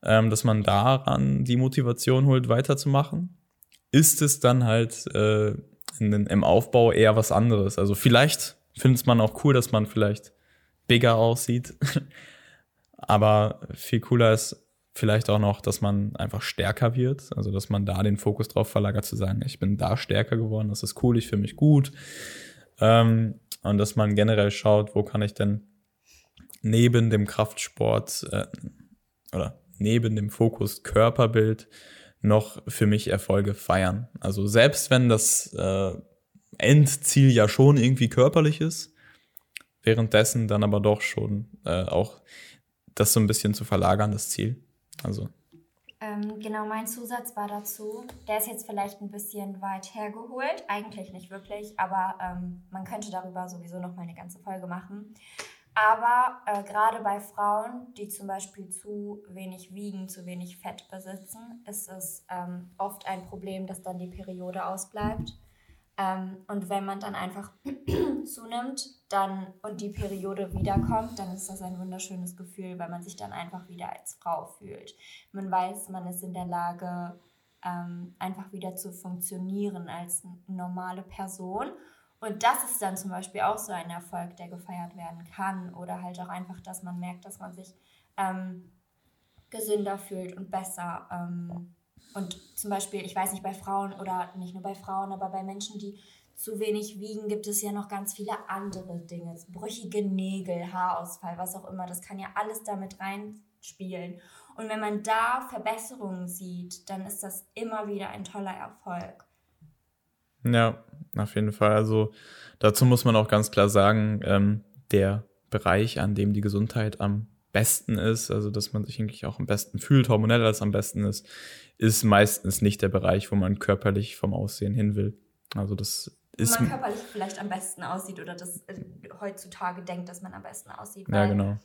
ähm, dass man daran die Motivation holt, weiterzumachen, ist es dann halt äh, in, im Aufbau eher was anderes. Also vielleicht findet man auch cool, dass man vielleicht bigger aussieht. Aber viel cooler ist vielleicht auch noch, dass man einfach stärker wird. Also, dass man da den Fokus drauf verlagert, zu sagen, ich bin da stärker geworden, das ist cool, ich fühle mich gut. Ähm, und dass man generell schaut, wo kann ich denn neben dem Kraftsport äh, oder neben dem Fokus Körperbild noch für mich Erfolge feiern. Also selbst wenn das äh, Endziel ja schon irgendwie körperlich ist, währenddessen dann aber doch schon äh, auch das so ein bisschen zu verlagern, das Ziel. Also. Ähm, genau, mein Zusatz war dazu, der ist jetzt vielleicht ein bisschen weit hergeholt, eigentlich nicht wirklich, aber ähm, man könnte darüber sowieso noch mal eine ganze Folge machen. Aber äh, gerade bei Frauen, die zum Beispiel zu wenig wiegen, zu wenig Fett besitzen, ist es ähm, oft ein Problem, dass dann die Periode ausbleibt Ähm, und wenn man dann einfach zunimmt dann, und die Periode wiederkommt, dann ist das ein wunderschönes Gefühl, weil man sich dann einfach wieder als Frau fühlt. Man weiß, man ist in der Lage, ähm, einfach wieder zu funktionieren als normale Person. Und das ist dann zum Beispiel auch so ein Erfolg, der gefeiert werden kann. Oder halt auch einfach, dass man merkt, dass man sich ähm, gesünder fühlt und besser. Ähm, und zum Beispiel, ich weiß nicht, bei Frauen oder nicht nur bei Frauen, aber bei Menschen, die zu wenig wiegen, gibt es ja noch ganz viele andere Dinge. Brüchige Nägel, Haarausfall, was auch immer. Das kann ja alles damit reinspielen. Und wenn man da Verbesserungen sieht, dann ist das immer wieder ein toller Erfolg. Ja, auf jeden Fall. Also dazu muss man auch ganz klar sagen, ähm, der Bereich, an dem die Gesundheit am besten ist, also dass man sich eigentlich auch am besten fühlt, hormonell als am besten ist, ist meistens nicht der Bereich, wo man körperlich vom Aussehen hin will. Also das ist. Wo man körperlich vielleicht am besten aussieht oder das äh, heutzutage denkt, dass man am besten aussieht. Weil, ja, genau.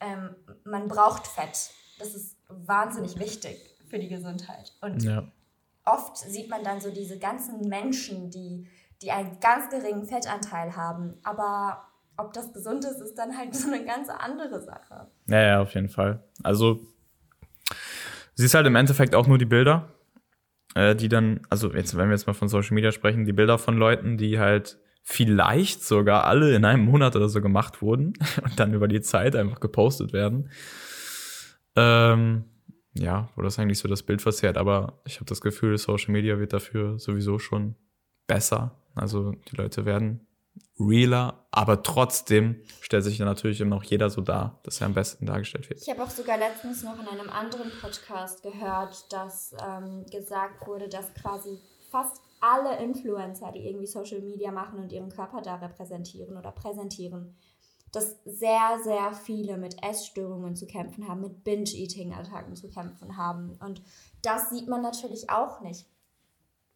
Ähm, man braucht Fett. Das ist wahnsinnig wichtig für die Gesundheit. Und ja. oft sieht man dann so diese ganzen Menschen, die, die einen ganz geringen Fettanteil haben, aber ob das gesund ist, ist dann halt so eine ganz andere Sache. Ja, ja, auf jeden Fall. Also, sie ist halt im Endeffekt auch nur die Bilder, äh, die dann, also jetzt, wenn wir jetzt mal von Social Media sprechen, die Bilder von Leuten, die halt vielleicht sogar alle in einem Monat oder so gemacht wurden und dann über die Zeit einfach gepostet werden. Ähm, ja, wo das eigentlich so das Bild verzerrt, aber ich habe das Gefühl, Social Media wird dafür sowieso schon besser. Also die Leute werden realer, aber trotzdem stellt sich natürlich immer noch jeder so dar, dass er am besten dargestellt wird. Ich habe auch sogar letztens noch in einem anderen Podcast gehört, dass ähm, gesagt wurde, dass quasi fast alle Influencer, die irgendwie Social Media machen und ihren Körper da repräsentieren oder präsentieren, dass sehr, sehr viele mit Essstörungen zu kämpfen haben, mit Binge-Eating-Attacken zu kämpfen haben. Und das sieht man natürlich auch nicht.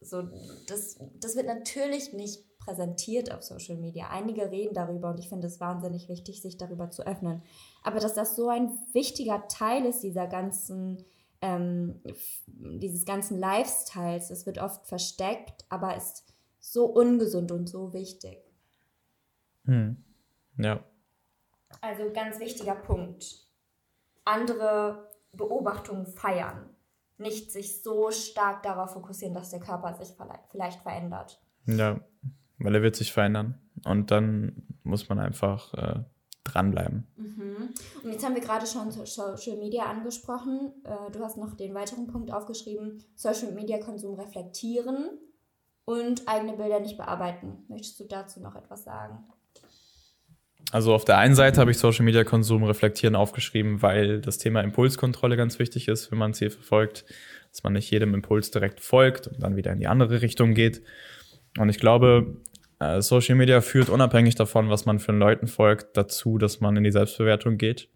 So, das, das wird natürlich nicht präsentiert auf Social Media. Einige reden darüber und ich finde es wahnsinnig wichtig, sich darüber zu öffnen. Aber dass das so ein wichtiger Teil ist dieser ganzen, ähm, dieses ganzen Lifestyles, das wird oft versteckt, aber ist so ungesund und so wichtig. Hm. Ja. Also ganz wichtiger Punkt. Andere Beobachtungen feiern. Nicht sich so stark darauf fokussieren, dass der Körper sich vielleicht verändert. Ja, weil er wird sich verändern. Und dann muss man einfach äh, dranbleiben. Mhm. Und jetzt haben wir gerade schon Social Media angesprochen. Äh, du hast noch den weiteren Punkt aufgeschrieben, Social Media Konsum reflektieren und eigene Bilder nicht bearbeiten. Möchtest du dazu noch etwas sagen? Also auf der einen Seite habe ich Social Media Konsum reflektieren aufgeschrieben, weil das Thema Impulskontrolle ganz wichtig ist, wenn man Ziel verfolgt, dass man nicht jedem Impuls direkt folgt und dann wieder in die andere Richtung geht. Und ich glaube, Social Media führt unabhängig davon, was man für Leuten folgt, dazu, dass man in die Selbstbewertung geht.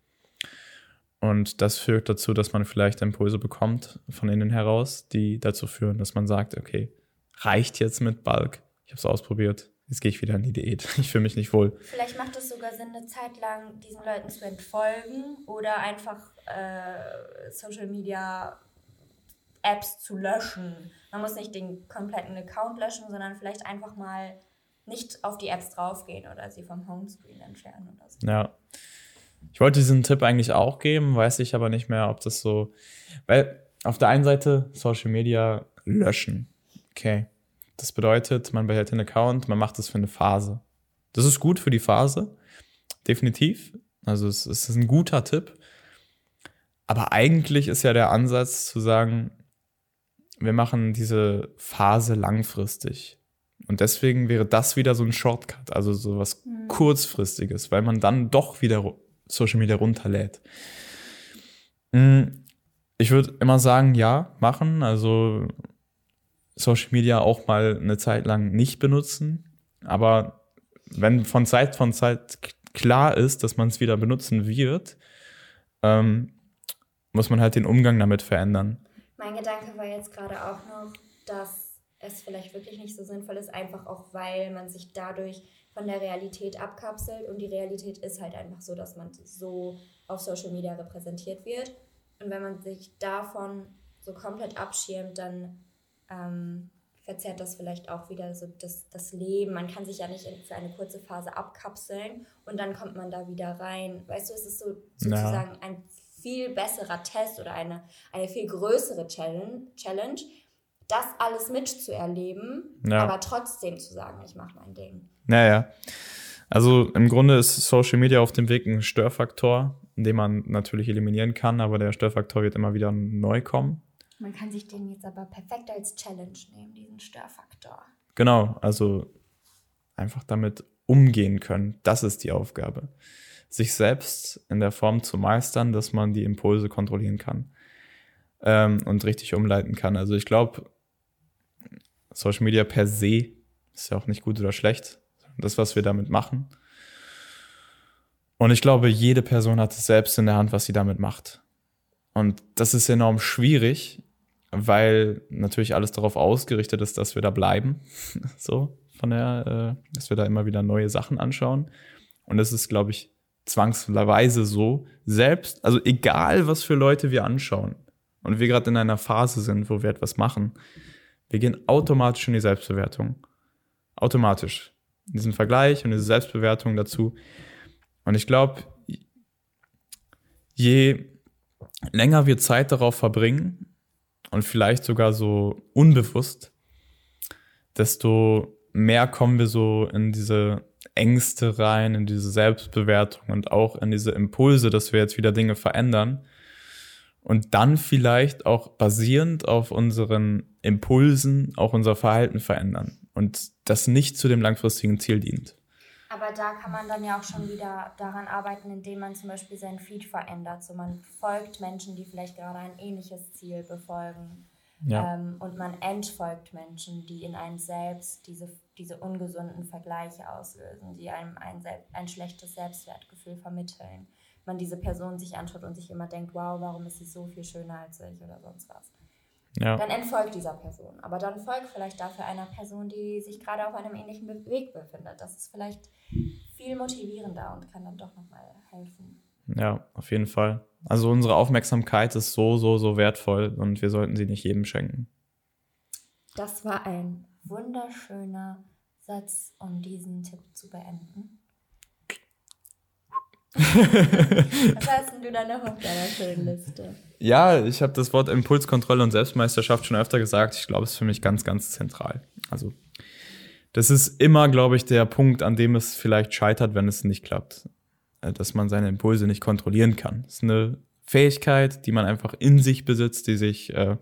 Und das führt dazu, dass man vielleicht Impulse bekommt von innen heraus, die dazu führen, dass man sagt, okay, reicht jetzt mit Bulk. Ich habe es ausprobiert. Jetzt gehe ich wieder in die Diät. Ich fühle mich nicht wohl. Vielleicht macht es sogar Sinn, eine Zeit lang diesen Leuten zu entfolgen oder einfach äh, Social Media Apps zu löschen. Man muss nicht den kompletten Account löschen, sondern vielleicht einfach mal nicht auf die Apps draufgehen oder sie vom Homescreen entfernen oder so. Ja. Ich wollte diesen Tipp eigentlich auch geben, weiß ich aber nicht mehr, ob das so. Weil auf der einen Seite Social Media löschen. Okay. Das bedeutet, man behält den Account, man macht das für eine Phase. Das ist gut für die Phase. Definitiv. Also es, es ist ein guter Tipp. Aber eigentlich ist ja der Ansatz zu sagen, wir machen diese Phase langfristig. Und deswegen wäre das wieder so ein Shortcut, also so was mhm. kurzfristiges, weil man dann doch wieder Social Media runterlädt. Hm, ich würde immer sagen, ja, machen. Also Social Media auch mal eine Zeit lang nicht benutzen. Aber wenn von Zeit von Zeit klar ist, dass man es wieder benutzen wird, ähm, muss man halt den Umgang damit verändern. Mein Gedanke war jetzt gerade auch noch, dass es vielleicht wirklich nicht so sinnvoll ist, einfach auch weil man sich dadurch von der Realität abkapselt und die Realität ist halt einfach so, dass man so auf Social Media repräsentiert wird. Und wenn man sich davon so komplett abschirmt, dann ähm, verzerrt das vielleicht auch wieder so das, das Leben. Man kann sich ja nicht für eine kurze Phase abkapseln und dann kommt man da wieder rein. Weißt du, es ist so sozusagen ja. ein viel besserer Test oder eine, eine viel größere Challenge, Challenge das alles mitzuerleben, ja. aber trotzdem zu sagen, ich mache mein Ding. Naja. Also im Grunde ist Social Media auf dem Weg ein Störfaktor, den man natürlich eliminieren kann, aber der Störfaktor wird immer wieder neu kommen. Man kann sich den jetzt aber perfekt als Challenge nehmen, diesen Störfaktor. Genau, also einfach damit umgehen können, das ist die Aufgabe. Sich selbst in der Form zu meistern, dass man die Impulse kontrollieren kann ähm, und richtig umleiten kann. Also ich glaube, Social Media per se ist ja auch nicht gut oder schlecht. Das, was wir damit machen. Und ich glaube, jede Person hat es selbst in der Hand, was sie damit macht. Und das ist enorm schwierig, weil natürlich alles darauf ausgerichtet ist, dass wir da bleiben. so, von der, äh, dass wir da immer wieder neue Sachen anschauen. Und es ist, glaube ich, zwangsweise so, selbst, also egal, was für Leute wir anschauen und wir gerade in einer Phase sind, wo wir etwas machen, wir gehen automatisch in die Selbstbewertung. Automatisch. Diesen Vergleich und diese Selbstbewertung dazu. Und ich glaube, je länger wir Zeit darauf verbringen, und vielleicht sogar so unbewusst, desto mehr kommen wir so in diese Ängste rein, in diese Selbstbewertung und auch in diese Impulse, dass wir jetzt wieder Dinge verändern. Und dann vielleicht auch basierend auf unseren Impulsen auch unser Verhalten verändern und das nicht zu dem langfristigen Ziel dient. Aber da kann man dann ja auch schon wieder daran arbeiten, indem man zum Beispiel seinen Feed verändert. So man folgt Menschen, die vielleicht gerade ein ähnliches Ziel befolgen. Ja. Ähm, und man entfolgt Menschen, die in einem selbst diese, diese ungesunden Vergleiche auslösen, die einem ein, ein schlechtes Selbstwertgefühl vermitteln. Man diese Person sich anschaut und sich immer denkt, wow, warum ist sie so viel schöner als ich oder sonst was. Ja. Dann entfolgt dieser Person. Aber dann folgt vielleicht dafür einer Person, die sich gerade auf einem ähnlichen Weg befindet. Das ist vielleicht viel motivierender und kann dann doch nochmal helfen. Ja, auf jeden Fall. Also unsere Aufmerksamkeit ist so, so, so wertvoll und wir sollten sie nicht jedem schenken. Das war ein wunderschöner Satz, um diesen Tipp zu beenden. Was hast denn du da noch auf deiner schönen Liste? Ja, ich habe das Wort Impulskontrolle und Selbstmeisterschaft schon öfter gesagt. Ich glaube, es ist für mich ganz, ganz zentral. Also, das ist immer, glaube ich, der Punkt, an dem es vielleicht scheitert, wenn es nicht klappt. Äh, dass man seine Impulse nicht kontrollieren kann. Das ist eine Fähigkeit, die man einfach in sich besitzt, die sich äh,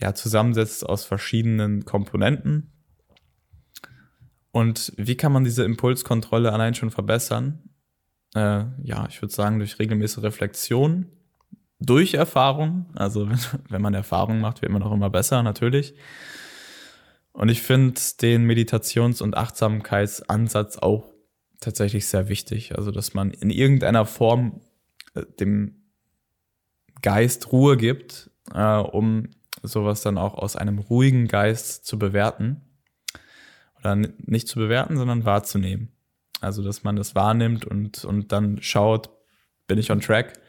ja zusammensetzt aus verschiedenen Komponenten. Und wie kann man diese Impulskontrolle allein schon verbessern? Äh, ja, ich würde sagen, durch regelmäßige Reflexion, durch Erfahrung. Also wenn, man Erfahrung macht, wird man auch immer besser, natürlich. Und ich finde den Meditations- und Achtsamkeitsansatz auch tatsächlich sehr wichtig. Also, dass man in irgendeiner Form äh, dem Geist Ruhe gibt, äh, um sowas dann auch aus einem ruhigen Geist zu bewerten. Oder nicht zu bewerten, sondern wahrzunehmen. Also, dass man das wahrnimmt und, und dann schaut, bin ich on track?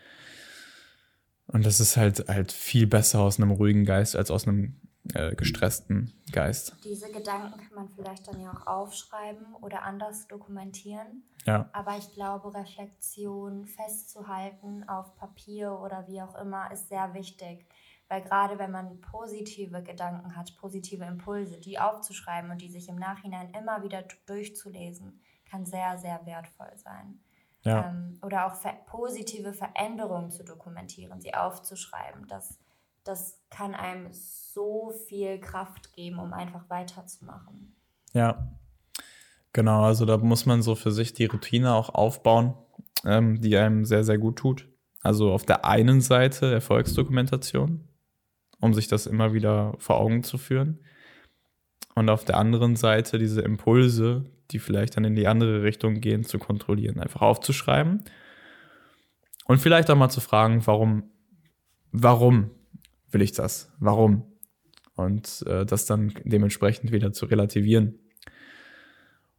Und das ist halt, halt viel besser aus einem ruhigen Geist als aus einem äh, gestressten Geist. Diese Gedanken kann man vielleicht dann ja auch aufschreiben oder anders dokumentieren. Ja. Aber ich glaube, Reflexion festzuhalten auf Papier oder wie auch immer ist sehr wichtig. Weil gerade wenn man positive Gedanken hat, positive Impulse, die aufzuschreiben und die sich im Nachhinein immer wieder durchzulesen, kann sehr, sehr wertvoll sein. Ja. Ähm, oder auch ver positive Veränderungen zu dokumentieren, sie aufzuschreiben. Das, das kann einem so viel Kraft geben, um einfach weiterzumachen. Ja, genau. Also da muss man so für sich die Routine auch aufbauen, ähm, die einem sehr, sehr gut tut. Also auf der einen Seite Erfolgsdokumentation, um sich das immer wieder vor Augen zu führen. Und auf der anderen Seite diese Impulse, die vielleicht dann in die andere Richtung gehen, zu kontrollieren. Einfach aufzuschreiben und vielleicht auch mal zu fragen, warum, warum will ich das? Warum? Und äh, das dann dementsprechend wieder zu relativieren.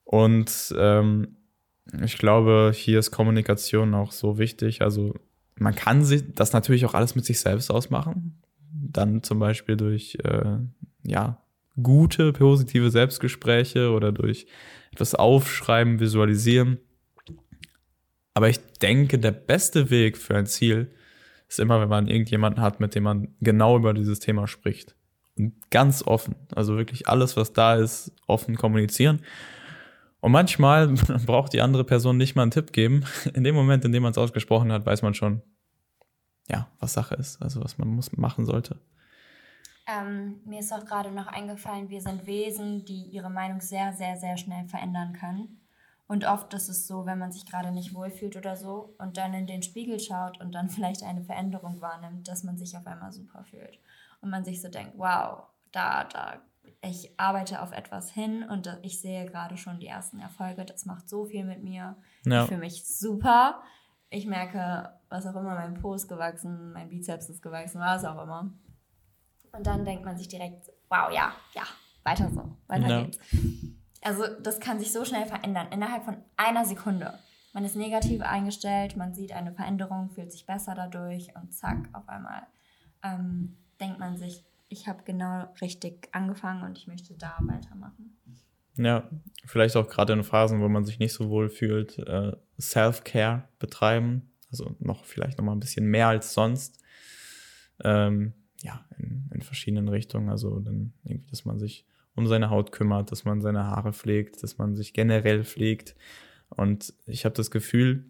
Und ähm, ich glaube, hier ist Kommunikation auch so wichtig. Also man kann sich das natürlich auch alles mit sich selbst ausmachen. Dann zum Beispiel durch äh, ja, gute, positive Selbstgespräche oder durch etwas aufschreiben, visualisieren. Aber ich denke, der beste Weg für ein Ziel ist immer, wenn man irgendjemanden hat, mit dem man genau über dieses Thema spricht. Und ganz offen. Also wirklich alles, was da ist, offen kommunizieren. Und manchmal braucht die andere Person nicht mal einen Tipp geben. In dem Moment, in dem man es ausgesprochen hat, weiß man schon, ja, was Sache ist, also was man muss machen sollte. Ähm, mir ist auch gerade noch eingefallen, wir sind Wesen, die ihre Meinung sehr, sehr, sehr schnell verändern können. Und oft ist es so, wenn man sich gerade nicht wohlfühlt oder so und dann in den Spiegel schaut und dann vielleicht eine Veränderung wahrnimmt, dass man sich auf einmal super fühlt. Und man sich so denkt, wow, da, da, ich arbeite auf etwas hin und ich sehe gerade schon die ersten Erfolge. Das macht so viel mit mir. Ja. Ich fühle mich super. Ich merke, was auch immer, mein Po ist gewachsen, mein Bizeps ist gewachsen, was auch immer. Und dann denkt man sich direkt, wow, ja, ja, weiter so, weiter ja. geht's. Also das kann sich so schnell verändern, innerhalb von einer Sekunde. Man ist negativ eingestellt, man sieht eine Veränderung, fühlt sich besser dadurch und zack, auf einmal ähm, denkt man sich, ich habe genau richtig angefangen und ich möchte da weitermachen. Ja, vielleicht auch gerade in Phasen, wo man sich nicht so wohl fühlt, äh, Self-Care betreiben, also noch vielleicht noch mal ein bisschen mehr als sonst. Ähm, ja, in, in verschiedenen Richtungen. Also dann irgendwie, dass man sich um seine Haut kümmert, dass man seine Haare pflegt, dass man sich generell pflegt. Und ich habe das Gefühl,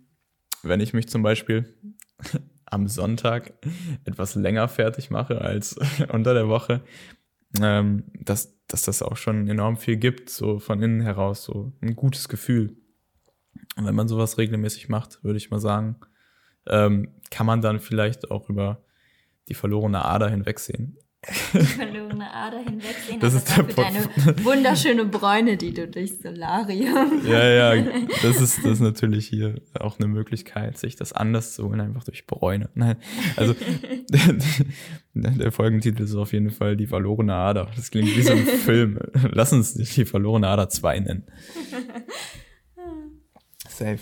wenn ich mich zum Beispiel am Sonntag etwas länger fertig mache als unter der Woche, ähm, dass, dass das auch schon enorm viel gibt, so von innen heraus, so ein gutes Gefühl. Und wenn man sowas regelmäßig macht, würde ich mal sagen, ähm, kann man dann vielleicht auch über die verlorene Ader hinwegsehen. Die verlorene Ader hinwegsehen. Das ist der für deine wunderschöne Bräune, die du durch Solarium. Ja, ja, das ist, das ist natürlich hier auch eine Möglichkeit, sich das anders zu holen, einfach durch Bräune. Nein, also der, der Folgentitel ist auf jeden Fall die verlorene Ader. Das klingt wie so ein Film. Lass uns die verlorene Ader 2 nennen. Safe.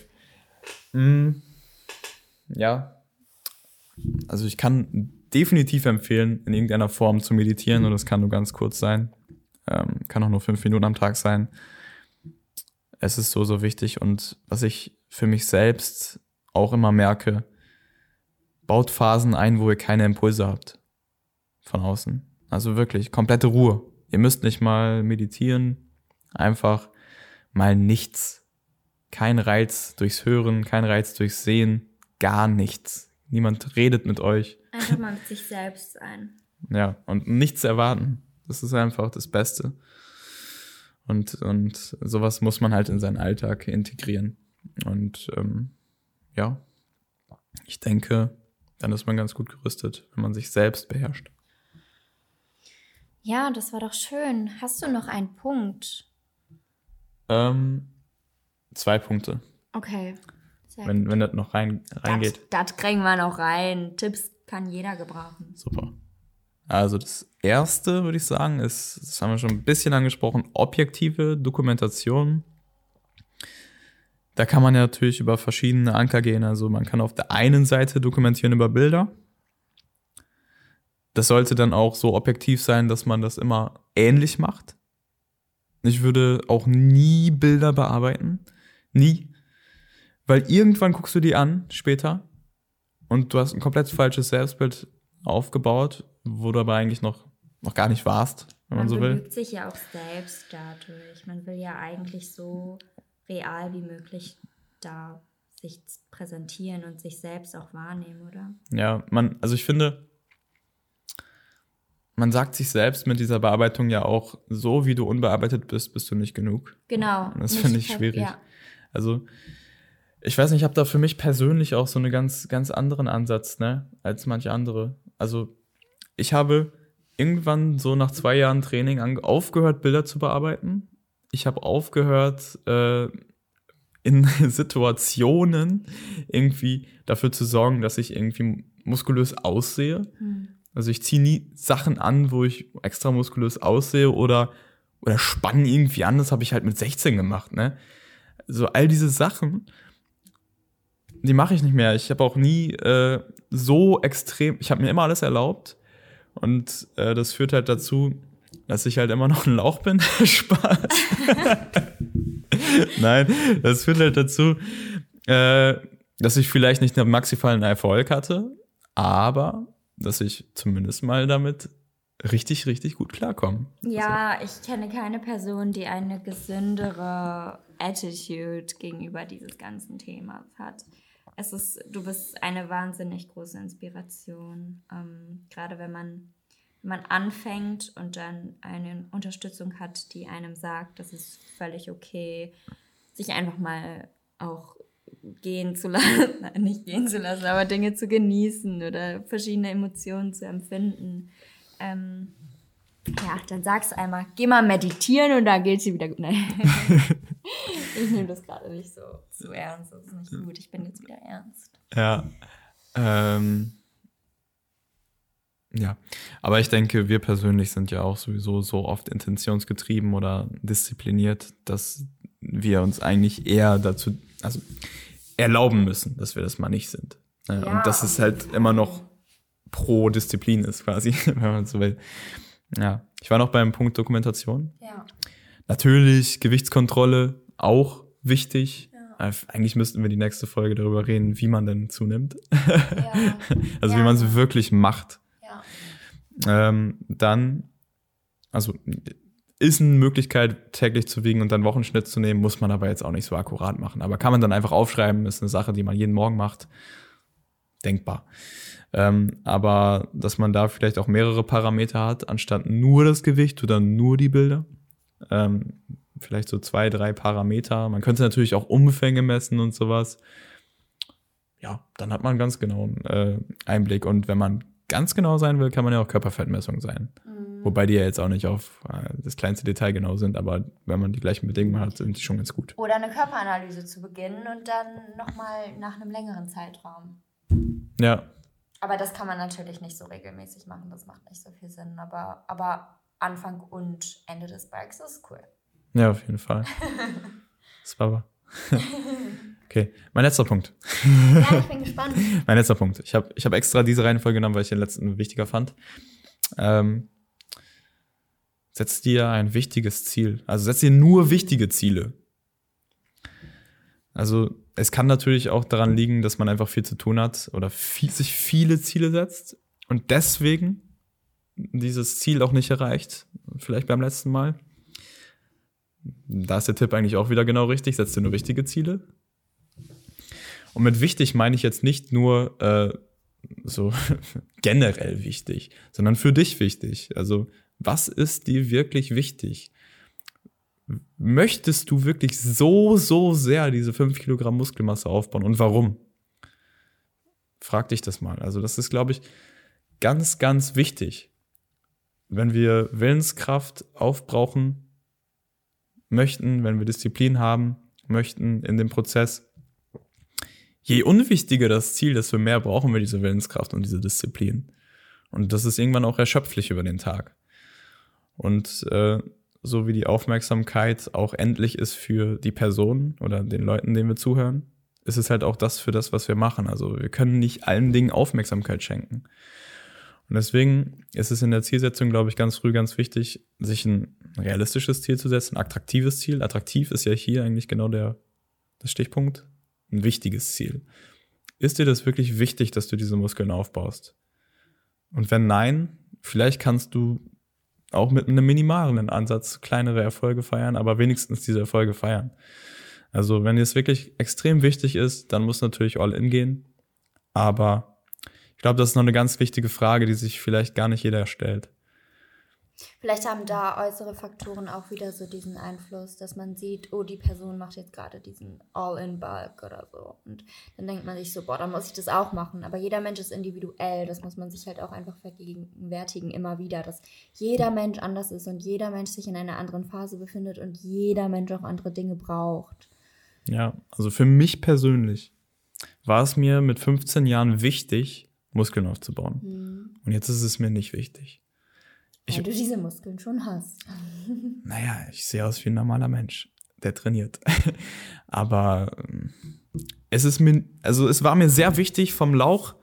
Mm, ja. Also ich kann definitiv empfehlen, in irgendeiner Form zu meditieren und das kann nur ganz kurz sein. Ähm, kann auch nur fünf Minuten am Tag sein. Es ist so, so wichtig und was ich für mich selbst auch immer merke, baut Phasen ein, wo ihr keine Impulse habt von außen. Also wirklich komplette Ruhe. Ihr müsst nicht mal meditieren, einfach mal nichts. Kein Reiz durchs Hören, kein Reiz durchs Sehen, gar nichts. Niemand redet mit euch. Einfach mal mit sich selbst sein. Ja, und nichts erwarten. Das ist einfach das Beste. Und, und sowas muss man halt in seinen Alltag integrieren. Und ähm, ja, ich denke, dann ist man ganz gut gerüstet, wenn man sich selbst beherrscht. Ja, das war doch schön. Hast du noch einen Punkt? Ähm, zwei Punkte. Okay. Wenn, wenn das noch rein, reingeht. Das, das kriegen wir noch rein. Tipps kann jeder gebrauchen. Super. Also das erste, würde ich sagen, ist, das haben wir schon ein bisschen angesprochen, objektive Dokumentation. Da kann man ja natürlich über verschiedene Anker gehen. Also man kann auf der einen Seite dokumentieren über Bilder. Das sollte dann auch so objektiv sein, dass man das immer ähnlich macht. Ich würde auch nie Bilder bearbeiten. Nie. Weil irgendwann guckst du die an, später, und du hast ein komplett falsches Selbstbild aufgebaut, wo du aber eigentlich noch, noch gar nicht warst, wenn man, man so will. Man belügt sich ja auch selbst dadurch. Man will ja eigentlich so real wie möglich da sich präsentieren und sich selbst auch wahrnehmen, oder? Ja, man, also ich finde, man sagt sich selbst mit dieser Bearbeitung ja auch, so wie du unbearbeitet bist, bist du nicht genug. Genau. Und das finde ich schwierig. Ja. Also ich weiß nicht, ich habe da für mich persönlich auch so einen ganz, ganz anderen Ansatz, ne, als manche andere. Also ich habe irgendwann so nach zwei Jahren Training aufgehört, Bilder zu bearbeiten. Ich habe aufgehört, äh, in Situationen irgendwie dafür zu sorgen, dass ich irgendwie muskulös aussehe. Hm. Also ich ziehe nie Sachen an, wo ich extra muskulös aussehe oder, oder spann irgendwie an. Das habe ich halt mit 16 gemacht, ne? So all diese Sachen die mache ich nicht mehr. Ich habe auch nie äh, so extrem, ich habe mir immer alles erlaubt. Und äh, das führt halt dazu, dass ich halt immer noch ein Lauch bin. Spaß. Nein, das führt halt dazu, äh, dass ich vielleicht nicht einen maximalen Erfolg hatte, aber dass ich zumindest mal damit richtig, richtig gut klarkomme. Ja, also. ich kenne keine Person, die eine gesündere Attitude gegenüber dieses ganzen Themas hat. Es ist, du bist eine wahnsinnig große Inspiration, ähm, gerade wenn man wenn man anfängt und dann eine Unterstützung hat, die einem sagt, das ist völlig okay, sich einfach mal auch gehen zu lassen, Nein, nicht gehen zu lassen, aber Dinge zu genießen oder verschiedene Emotionen zu empfinden. Ähm, ja, dann sagst du einmal, geh mal meditieren und dann geht sie wieder gut. Nein. ich nehme das gerade nicht so zu ernst. Das ist nicht gut. Ich bin jetzt wieder ernst. Ja. Ähm, ja, aber ich denke, wir persönlich sind ja auch sowieso so oft intentionsgetrieben oder diszipliniert, dass wir uns eigentlich eher dazu, also erlauben müssen, dass wir das mal nicht sind. Ja, und dass es halt immer noch pro Disziplin ist, quasi, wenn man so will. Ja, ich war noch beim Punkt Dokumentation. Ja. Natürlich Gewichtskontrolle auch wichtig. Ja. Eigentlich müssten wir die nächste Folge darüber reden, wie man denn zunimmt. Ja. also wie man es wirklich macht. Ähm, dann, also ist eine Möglichkeit, täglich zu wiegen und dann Wochenschnitt zu nehmen, muss man aber jetzt auch nicht so akkurat machen. Aber kann man dann einfach aufschreiben, ist eine Sache, die man jeden Morgen macht. Denkbar. Ähm, aber dass man da vielleicht auch mehrere Parameter hat, anstatt nur das Gewicht oder nur die Bilder. Ähm, vielleicht so zwei, drei Parameter. Man könnte natürlich auch Umfänge messen und sowas. Ja, dann hat man ganz genau einen äh, Einblick. Und wenn man ganz genau sein will, kann man ja auch Körperfettmessung sein. Mhm. Wobei die ja jetzt auch nicht auf äh, das kleinste Detail genau sind, aber wenn man die gleichen Bedingungen hat, sind die schon ganz gut. Oder eine Körperanalyse zu beginnen und dann nochmal nach einem längeren Zeitraum. Ja. Aber das kann man natürlich nicht so regelmäßig machen, das macht nicht so viel Sinn. Aber, aber Anfang und Ende des Bikes ist cool. Ja, auf jeden Fall. das war Okay, mein letzter Punkt. Ja, ich bin gespannt. mein letzter Punkt. Ich habe ich hab extra diese Reihenfolge genommen, weil ich den letzten wichtiger fand. Ähm, setz dir ein wichtiges Ziel. Also setz dir nur wichtige Ziele. Also es kann natürlich auch daran liegen, dass man einfach viel zu tun hat oder viel, sich viele Ziele setzt und deswegen dieses Ziel auch nicht erreicht. Vielleicht beim letzten Mal. Da ist der Tipp eigentlich auch wieder genau richtig. Setz dir nur wichtige Ziele und mit wichtig meine ich jetzt nicht nur äh, so generell wichtig, sondern für dich wichtig. Also was ist dir wirklich wichtig? Möchtest du wirklich so, so sehr diese 5 Kilogramm Muskelmasse aufbauen und warum? Frag dich das mal. Also das ist, glaube ich, ganz, ganz wichtig. Wenn wir Willenskraft aufbrauchen möchten, wenn wir Disziplin haben möchten in dem Prozess, je unwichtiger das Ziel, desto mehr brauchen wir diese Willenskraft und diese Disziplin. Und das ist irgendwann auch erschöpflich über den Tag. Und äh, so wie die Aufmerksamkeit auch endlich ist für die Person oder den Leuten, denen wir zuhören, ist es halt auch das für das, was wir machen. Also wir können nicht allen Dingen Aufmerksamkeit schenken. Und deswegen ist es in der Zielsetzung, glaube ich, ganz früh ganz wichtig, sich ein realistisches Ziel zu setzen, ein attraktives Ziel. Attraktiv ist ja hier eigentlich genau der, der Stichpunkt ein wichtiges Ziel. Ist dir das wirklich wichtig, dass du diese Muskeln aufbaust? Und wenn nein, vielleicht kannst du auch mit einem minimalen Ansatz kleinere Erfolge feiern, aber wenigstens diese Erfolge feiern. Also wenn dir es wirklich extrem wichtig ist, dann muss natürlich all in gehen. Aber ich glaube, das ist noch eine ganz wichtige Frage, die sich vielleicht gar nicht jeder stellt. Vielleicht haben da äußere Faktoren auch wieder so diesen Einfluss, dass man sieht, oh, die Person macht jetzt gerade diesen All-in-Bulk oder so. Und dann denkt man sich so, boah, dann muss ich das auch machen. Aber jeder Mensch ist individuell. Das muss man sich halt auch einfach vergegenwärtigen, immer wieder, dass jeder Mensch anders ist und jeder Mensch sich in einer anderen Phase befindet und jeder Mensch auch andere Dinge braucht. Ja, also für mich persönlich war es mir mit 15 Jahren wichtig, Muskeln aufzubauen. Hm. Und jetzt ist es mir nicht wichtig. Ich, Weil du diese Muskeln schon hast. Naja, ich sehe aus wie ein normaler Mensch, der trainiert. Aber ähm, es ist mir, also es war mir sehr wichtig, vom Lauch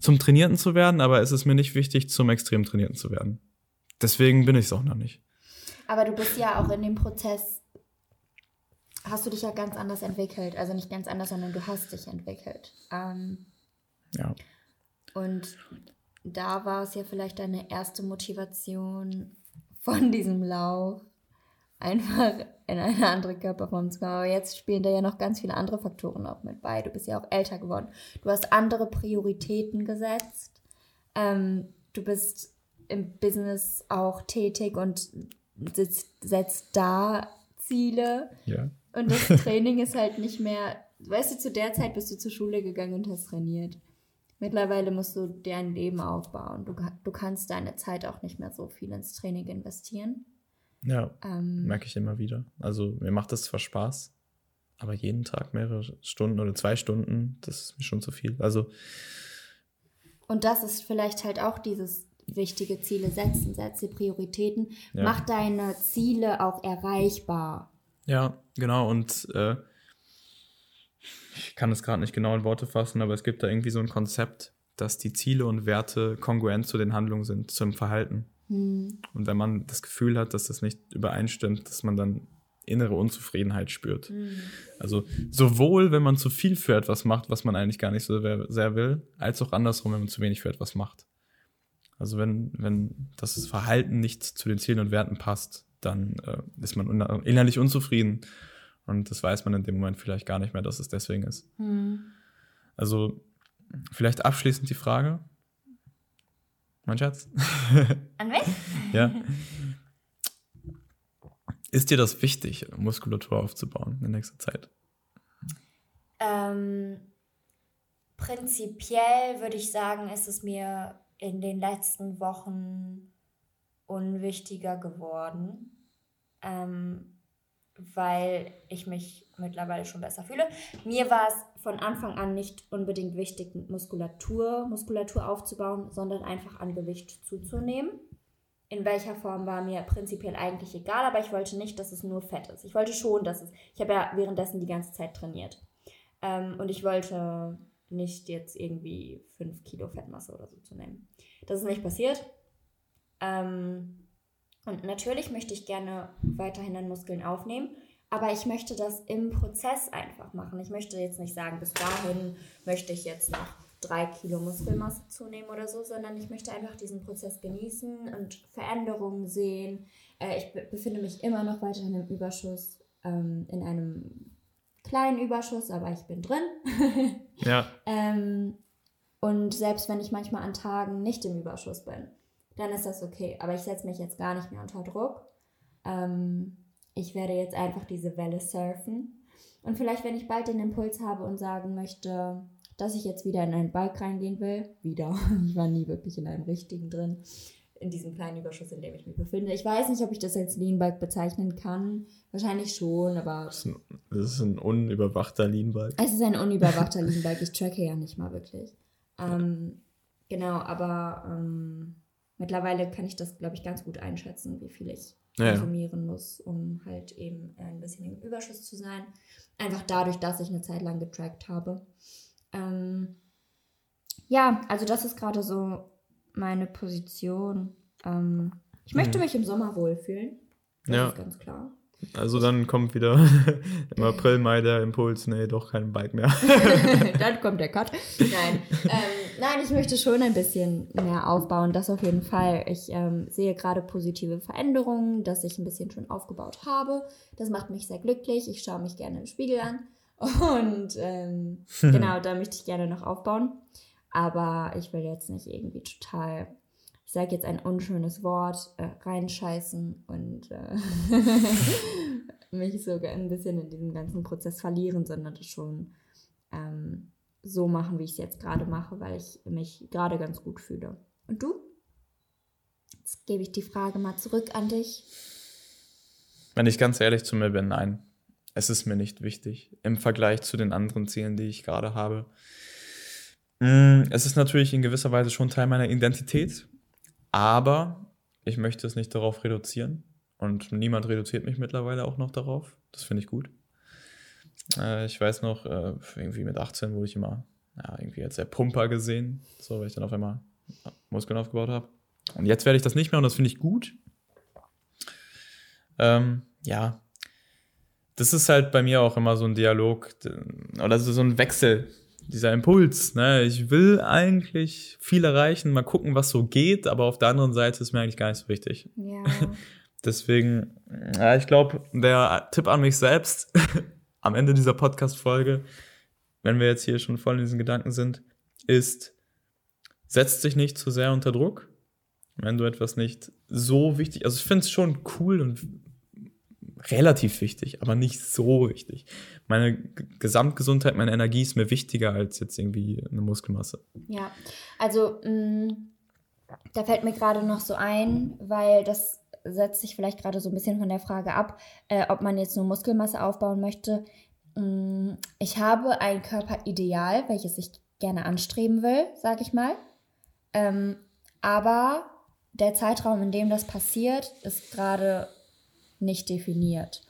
zum Trainierten zu werden, aber es ist mir nicht wichtig, zum extrem Trainierten zu werden. Deswegen bin ich es auch noch nicht. Aber du bist ja auch in dem Prozess, hast du dich ja ganz anders entwickelt. Also nicht ganz anders, sondern du hast dich entwickelt. Ähm, Ja. Und da war es ja vielleicht deine erste Motivation von diesem Lauf, einfach in eine andere Körperform zu kommen. Aber jetzt spielen da ja noch ganz viele andere Faktoren auch mit bei. Du bist ja auch älter geworden. Du hast andere Prioritäten gesetzt. Ähm, du bist im Business auch tätig und sitzt, setzt da Ziele. Ja. Und das Training ist halt nicht mehr, weißt du, zu der Zeit bist du zur Schule gegangen und hast trainiert. Mittlerweile musst du dir ein Leben aufbauen. Du, du kannst deine Zeit auch nicht mehr so viel ins Training investieren. Ja, Ähm, merke ich immer wieder. Also mir macht das zwar Spaß, aber jeden Tag mehrere Stunden oder zwei Stunden, das ist mir schon zu viel. Also und das ist vielleicht halt auch dieses wichtige Ziele setzen, setze Prioritäten, Ja. mach deine Ziele auch erreichbar. Ja, genau. Und äh, ich kann es gerade nicht genau in Worte fassen, aber es gibt da irgendwie so ein Konzept, dass die Ziele und Werte kongruent zu den Handlungen sind, zum Verhalten. Hm. Und wenn man das Gefühl hat, dass das nicht übereinstimmt, dass man dann innere Unzufriedenheit spürt. Also sowohl, wenn man zu viel für etwas macht, was man eigentlich gar nicht so sehr- will, als auch andersrum, wenn man zu wenig für etwas macht. Also wenn, wenn das Verhalten nicht zu den Zielen und Werten passt, dann äh, ist man innerlich unzufrieden. Und das weiß man in dem Moment vielleicht gar nicht mehr, dass es deswegen ist. Hm. Also vielleicht abschließend die Frage. Mein Schatz? An mich? ja. Ist dir das wichtig, Muskulatur aufzubauen in nächster Zeit? Ähm, prinzipiell würde ich sagen, ist es mir in den letzten Wochen unwichtiger geworden, ähm, weil ich mich mittlerweile schon besser fühle. Mir war es von Anfang an nicht unbedingt wichtig, Muskulatur, Muskulatur aufzubauen, sondern einfach an Gewicht zuzunehmen. In welcher Form war mir prinzipiell eigentlich egal, aber ich wollte nicht, dass es nur Fett ist. Ich wollte schon, dass es. Ich habe ja währenddessen die ganze Zeit trainiert. Ähm, und ich wollte nicht jetzt irgendwie 5 Kilo Fettmasse oder so zu nehmen. Das ist nicht passiert. Ähm, und natürlich möchte ich gerne weiterhin an Muskeln aufnehmen, aber ich möchte das im Prozess einfach machen. Ich möchte jetzt nicht sagen, bis dahin möchte ich jetzt noch 3 Kilo Muskelmasse zunehmen oder so, sondern ich möchte einfach diesen Prozess genießen und Veränderungen sehen. Äh, ich be befinde mich immer noch weiterhin im Überschuss, ähm, in einem kleinen Überschuss, aber ich bin drin. Ja. Ähm, und selbst wenn ich manchmal an Tagen nicht im Überschuss bin, dann ist das okay. Aber ich setze mich jetzt gar nicht mehr unter Druck. Ähm, ich werde jetzt einfach diese Welle surfen. Und vielleicht, wenn ich bald den Impuls habe und sagen möchte, dass ich jetzt wieder in einen Bike reingehen will, wieder. Ich war nie wirklich in einem richtigen drin. In diesem kleinen Überschuss, in dem ich mich befinde. Ich weiß nicht, ob ich das als Lean Bike bezeichnen kann. Wahrscheinlich schon, aber Das ist ein, das ist ein unüberwachter Leanball. es ist ein unüberwachter Leanbike. Ich tracke ja nicht mal wirklich. Ähm, genau, aber ähm, mittlerweile kann ich das, glaube ich, ganz gut einschätzen, wie viel ich Ja, konsumieren muss, um halt eben ein bisschen im Überschuss zu sein. Einfach dadurch, dass ich eine Zeit lang getrackt habe. Ähm, ja, also das ist gerade so meine Position. Ähm, ich möchte Mhm. mich im Sommer wohlfühlen. Das Ja. ist ganz klar. Also dann kommt wieder im April, Mai der Impuls, nee, doch kein Bike mehr. Dann kommt der Cut. Nein. ähm, nein, ich möchte schon ein bisschen mehr aufbauen, das auf jeden Fall. Ich ähm, sehe gerade positive Veränderungen, dass ich ein bisschen schon aufgebaut habe. Das macht mich sehr glücklich. Ich schaue mich gerne im Spiegel an. Und ähm, genau, da möchte ich gerne noch aufbauen. Aber ich will jetzt nicht irgendwie total, ich sage jetzt ein unschönes Wort, äh, reinscheißen und äh, mich sogar ein bisschen in diesem ganzen Prozess verlieren, sondern das schon ähm, so machen, wie ich es jetzt gerade mache, weil ich mich gerade ganz gut fühle. Und du? Jetzt gebe ich die Frage mal zurück an dich. Wenn ich ganz ehrlich zu mir bin, nein, es ist mir nicht wichtig im Vergleich zu den anderen Zielen, die ich gerade habe. Mm, Es ist natürlich in gewisser Weise schon Teil meiner Identität, aber ich möchte es nicht darauf reduzieren und niemand reduziert mich mittlerweile auch noch darauf. Das finde ich gut. Äh, Ich weiß noch, äh, irgendwie mit 18 wurde ich immer ja, irgendwie als der Pumper gesehen, so weil ich dann auf einmal Muskeln aufgebaut habe. Und jetzt werde ich das nicht mehr und das finde ich gut. Ähm, ja, das ist halt bei mir auch immer so ein Dialog oder so ein Wechsel, dieser Impuls. Ne? Ich will eigentlich viel erreichen, mal gucken, was so geht, aber auf der anderen Seite ist mir eigentlich gar nicht so wichtig. Ja. Deswegen, ja, ich glaube, der Tipp an mich selbst am Ende dieser Podcast-Folge, wenn wir jetzt hier schon voll in diesen Gedanken sind, ist, setzt dich nicht zu sehr unter Druck. Wenn du etwas nicht so wichtig, also ich finde es schon cool und relativ wichtig, aber nicht so wichtig. Meine Gesamtgesundheit, meine Energie ist mir wichtiger als jetzt irgendwie eine Muskelmasse. Ja, also mh, mm, da fällt mir gerade noch so ein, weil das setzt sich vielleicht gerade so ein bisschen von der Frage ab, äh, ob man jetzt nur Muskelmasse aufbauen möchte. Mh, mm, ich habe ein Körperideal, welches ich gerne anstreben will, sage ich mal. Ähm, aber der Zeitraum, in dem das passiert, ist gerade nicht definiert.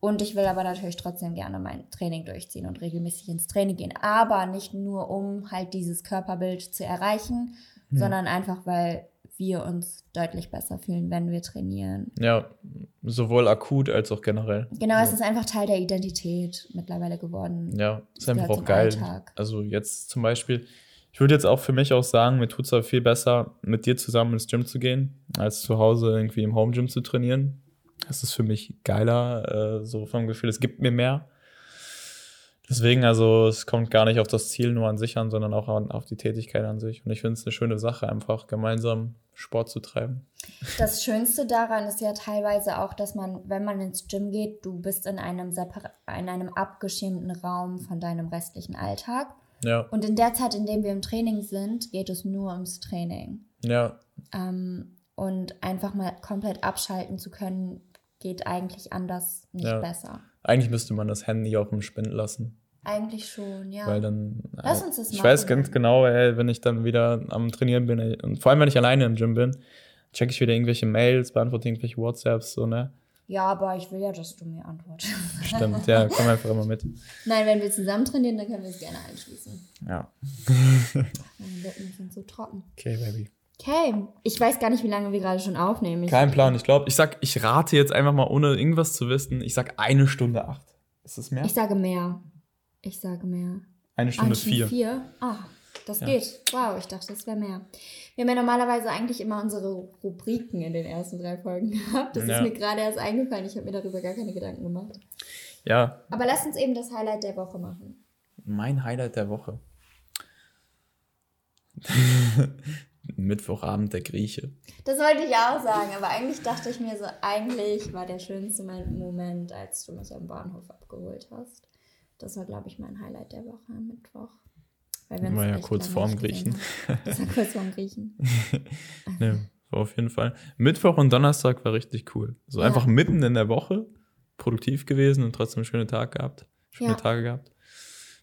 Und ich will aber natürlich trotzdem gerne mein Training durchziehen und regelmäßig ins Training gehen. Aber nicht nur, um halt dieses Körperbild zu erreichen, hm. sondern einfach, weil wir uns deutlich besser fühlen, wenn wir trainieren. Ja, sowohl akut als auch generell. Genau, es ist einfach Teil der Identität mittlerweile geworden. Ja, ist einfach auch geil. Alltag. Also jetzt zum Beispiel, ich würde jetzt auch für mich auch sagen, mir tut es aber viel besser, mit dir zusammen ins Gym zu gehen, als zu Hause irgendwie im Home Gym zu trainieren. Das ist für mich geiler, äh, so vom Gefühl, es gibt mir mehr. Deswegen, also es kommt gar nicht auf das Ziel nur an sich an, sondern auch an, auf die Tätigkeit an sich. Und ich finde es eine schöne Sache, einfach gemeinsam Sport zu treiben. Das Schönste daran ist ja teilweise auch, dass man, wenn man ins Gym geht, du bist in einem, in einem abgeschirmten Raum von deinem restlichen Alltag. Ja. Und in der Zeit, in der wir im Training sind, geht es nur ums Training. Ja. Ähm, und einfach mal komplett abschalten zu können, geht eigentlich anders nicht ja. besser. Eigentlich müsste man das Handy auch im Spind lassen. Eigentlich schon, ja. Weil dann. Lass uns das ich machen. Ich weiß ganz genau, ey, wenn ich dann wieder am Trainieren bin, ey, und vor allem, wenn ich alleine im Gym bin, checke ich wieder irgendwelche Mails, beantworte irgendwelche WhatsApps, so, ne? Ja, aber ich will ja, dass du mir antwortest. Stimmt, ja, komm einfach immer mit. Nein, wenn wir zusammen trainieren, dann können wir es gerne einschließen. Ja. Meine Lippen sind so trocken. Okay, Baby. Okay, ich weiß gar nicht, wie lange wir gerade schon aufnehmen. Ich Kein Plan. Ich glaube, ich sag, ich rate jetzt einfach mal, ohne irgendwas zu wissen, ich sag eine Stunde acht. Ist das mehr? Ich sage mehr. Ich sage mehr. Eine Stunde, eine Stunde vier. vier. Ah, das ja. geht. Wow, ich dachte, das wäre mehr. Wir haben ja normalerweise eigentlich immer unsere Rubriken in den ersten drei Folgen gehabt. Das ja. ist mir gerade erst eingefallen. Ich habe mir darüber gar keine Gedanken gemacht. Ja. Aber lass uns eben das Highlight der Woche machen. Mein Highlight der Woche. Mittwochabend der Grieche. Das wollte ich auch sagen, aber eigentlich dachte ich mir so, eigentlich war der schönste Moment, als du mich am Bahnhof abgeholt hast. Das war, glaube ich, mein Highlight der Woche am Mittwoch. Weil wir war ja kurz vorm Griechen. Das war kurz vorm Griechen. ne, war auf jeden Fall. Mittwoch und Donnerstag war richtig cool. So ja. einfach mitten in der Woche, produktiv gewesen und trotzdem schöne Tag gehabt. Schöne ja. Tage gehabt.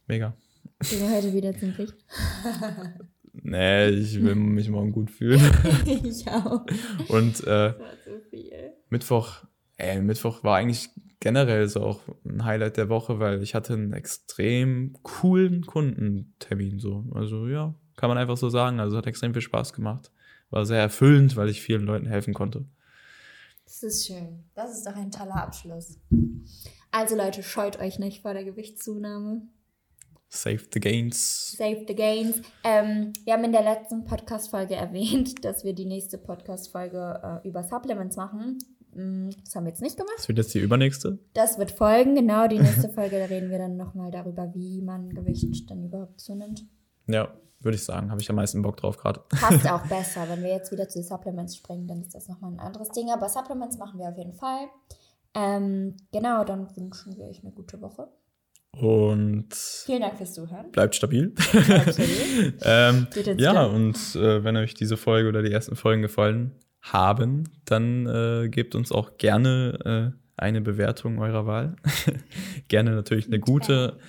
Mega. Gehen wir heute wieder zum Griechen. Nee, ich will mich morgen gut fühlen. ich auch. Und äh, Mittwoch, ey, Mittwoch war eigentlich generell so auch ein Highlight der Woche, weil ich hatte einen extrem coolen Kundentermin so. Also ja, kann man einfach so sagen. Also hat extrem viel Spaß gemacht. War sehr erfüllend, weil ich vielen Leuten helfen konnte. Das ist schön. Das ist doch ein toller Abschluss. Also Leute, scheut euch nicht vor der Gewichtszunahme. Save the Gains. Save the Gains. Ähm, wir haben in der letzten Podcast-Folge erwähnt, dass wir die nächste Podcast-Folge äh, über Supplements machen. Mm, das haben wir jetzt nicht gemacht. Das wird jetzt die übernächste? Das wird folgen, genau. Die nächste Folge, da reden wir dann nochmal darüber, wie man Gewicht dann überhaupt zunimmt. Ja, würde ich sagen. Habe ich am meisten Bock drauf gerade. Passt auch besser. Wenn wir jetzt wieder zu Supplements springen, dann ist das nochmal ein anderes Ding. Aber Supplements machen wir auf jeden Fall. Ähm, genau, dann wünschen wir euch eine gute Woche. Und vielen Dank fürs Zuhören. Bleibt stabil. ähm, ja, und äh, wenn euch diese Folge oder die ersten Folgen gefallen haben, dann äh, gebt uns auch gerne äh, eine Bewertung eurer Wahl. gerne natürlich eine gute.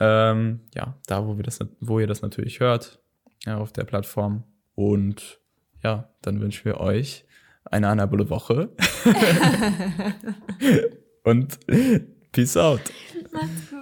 Ähm, ja, da, wo, wir das, wo ihr das natürlich hört, ja, auf der Plattform. Und ja, dann wünschen wir euch eine anabole Woche. und Peace out. Macht's gut.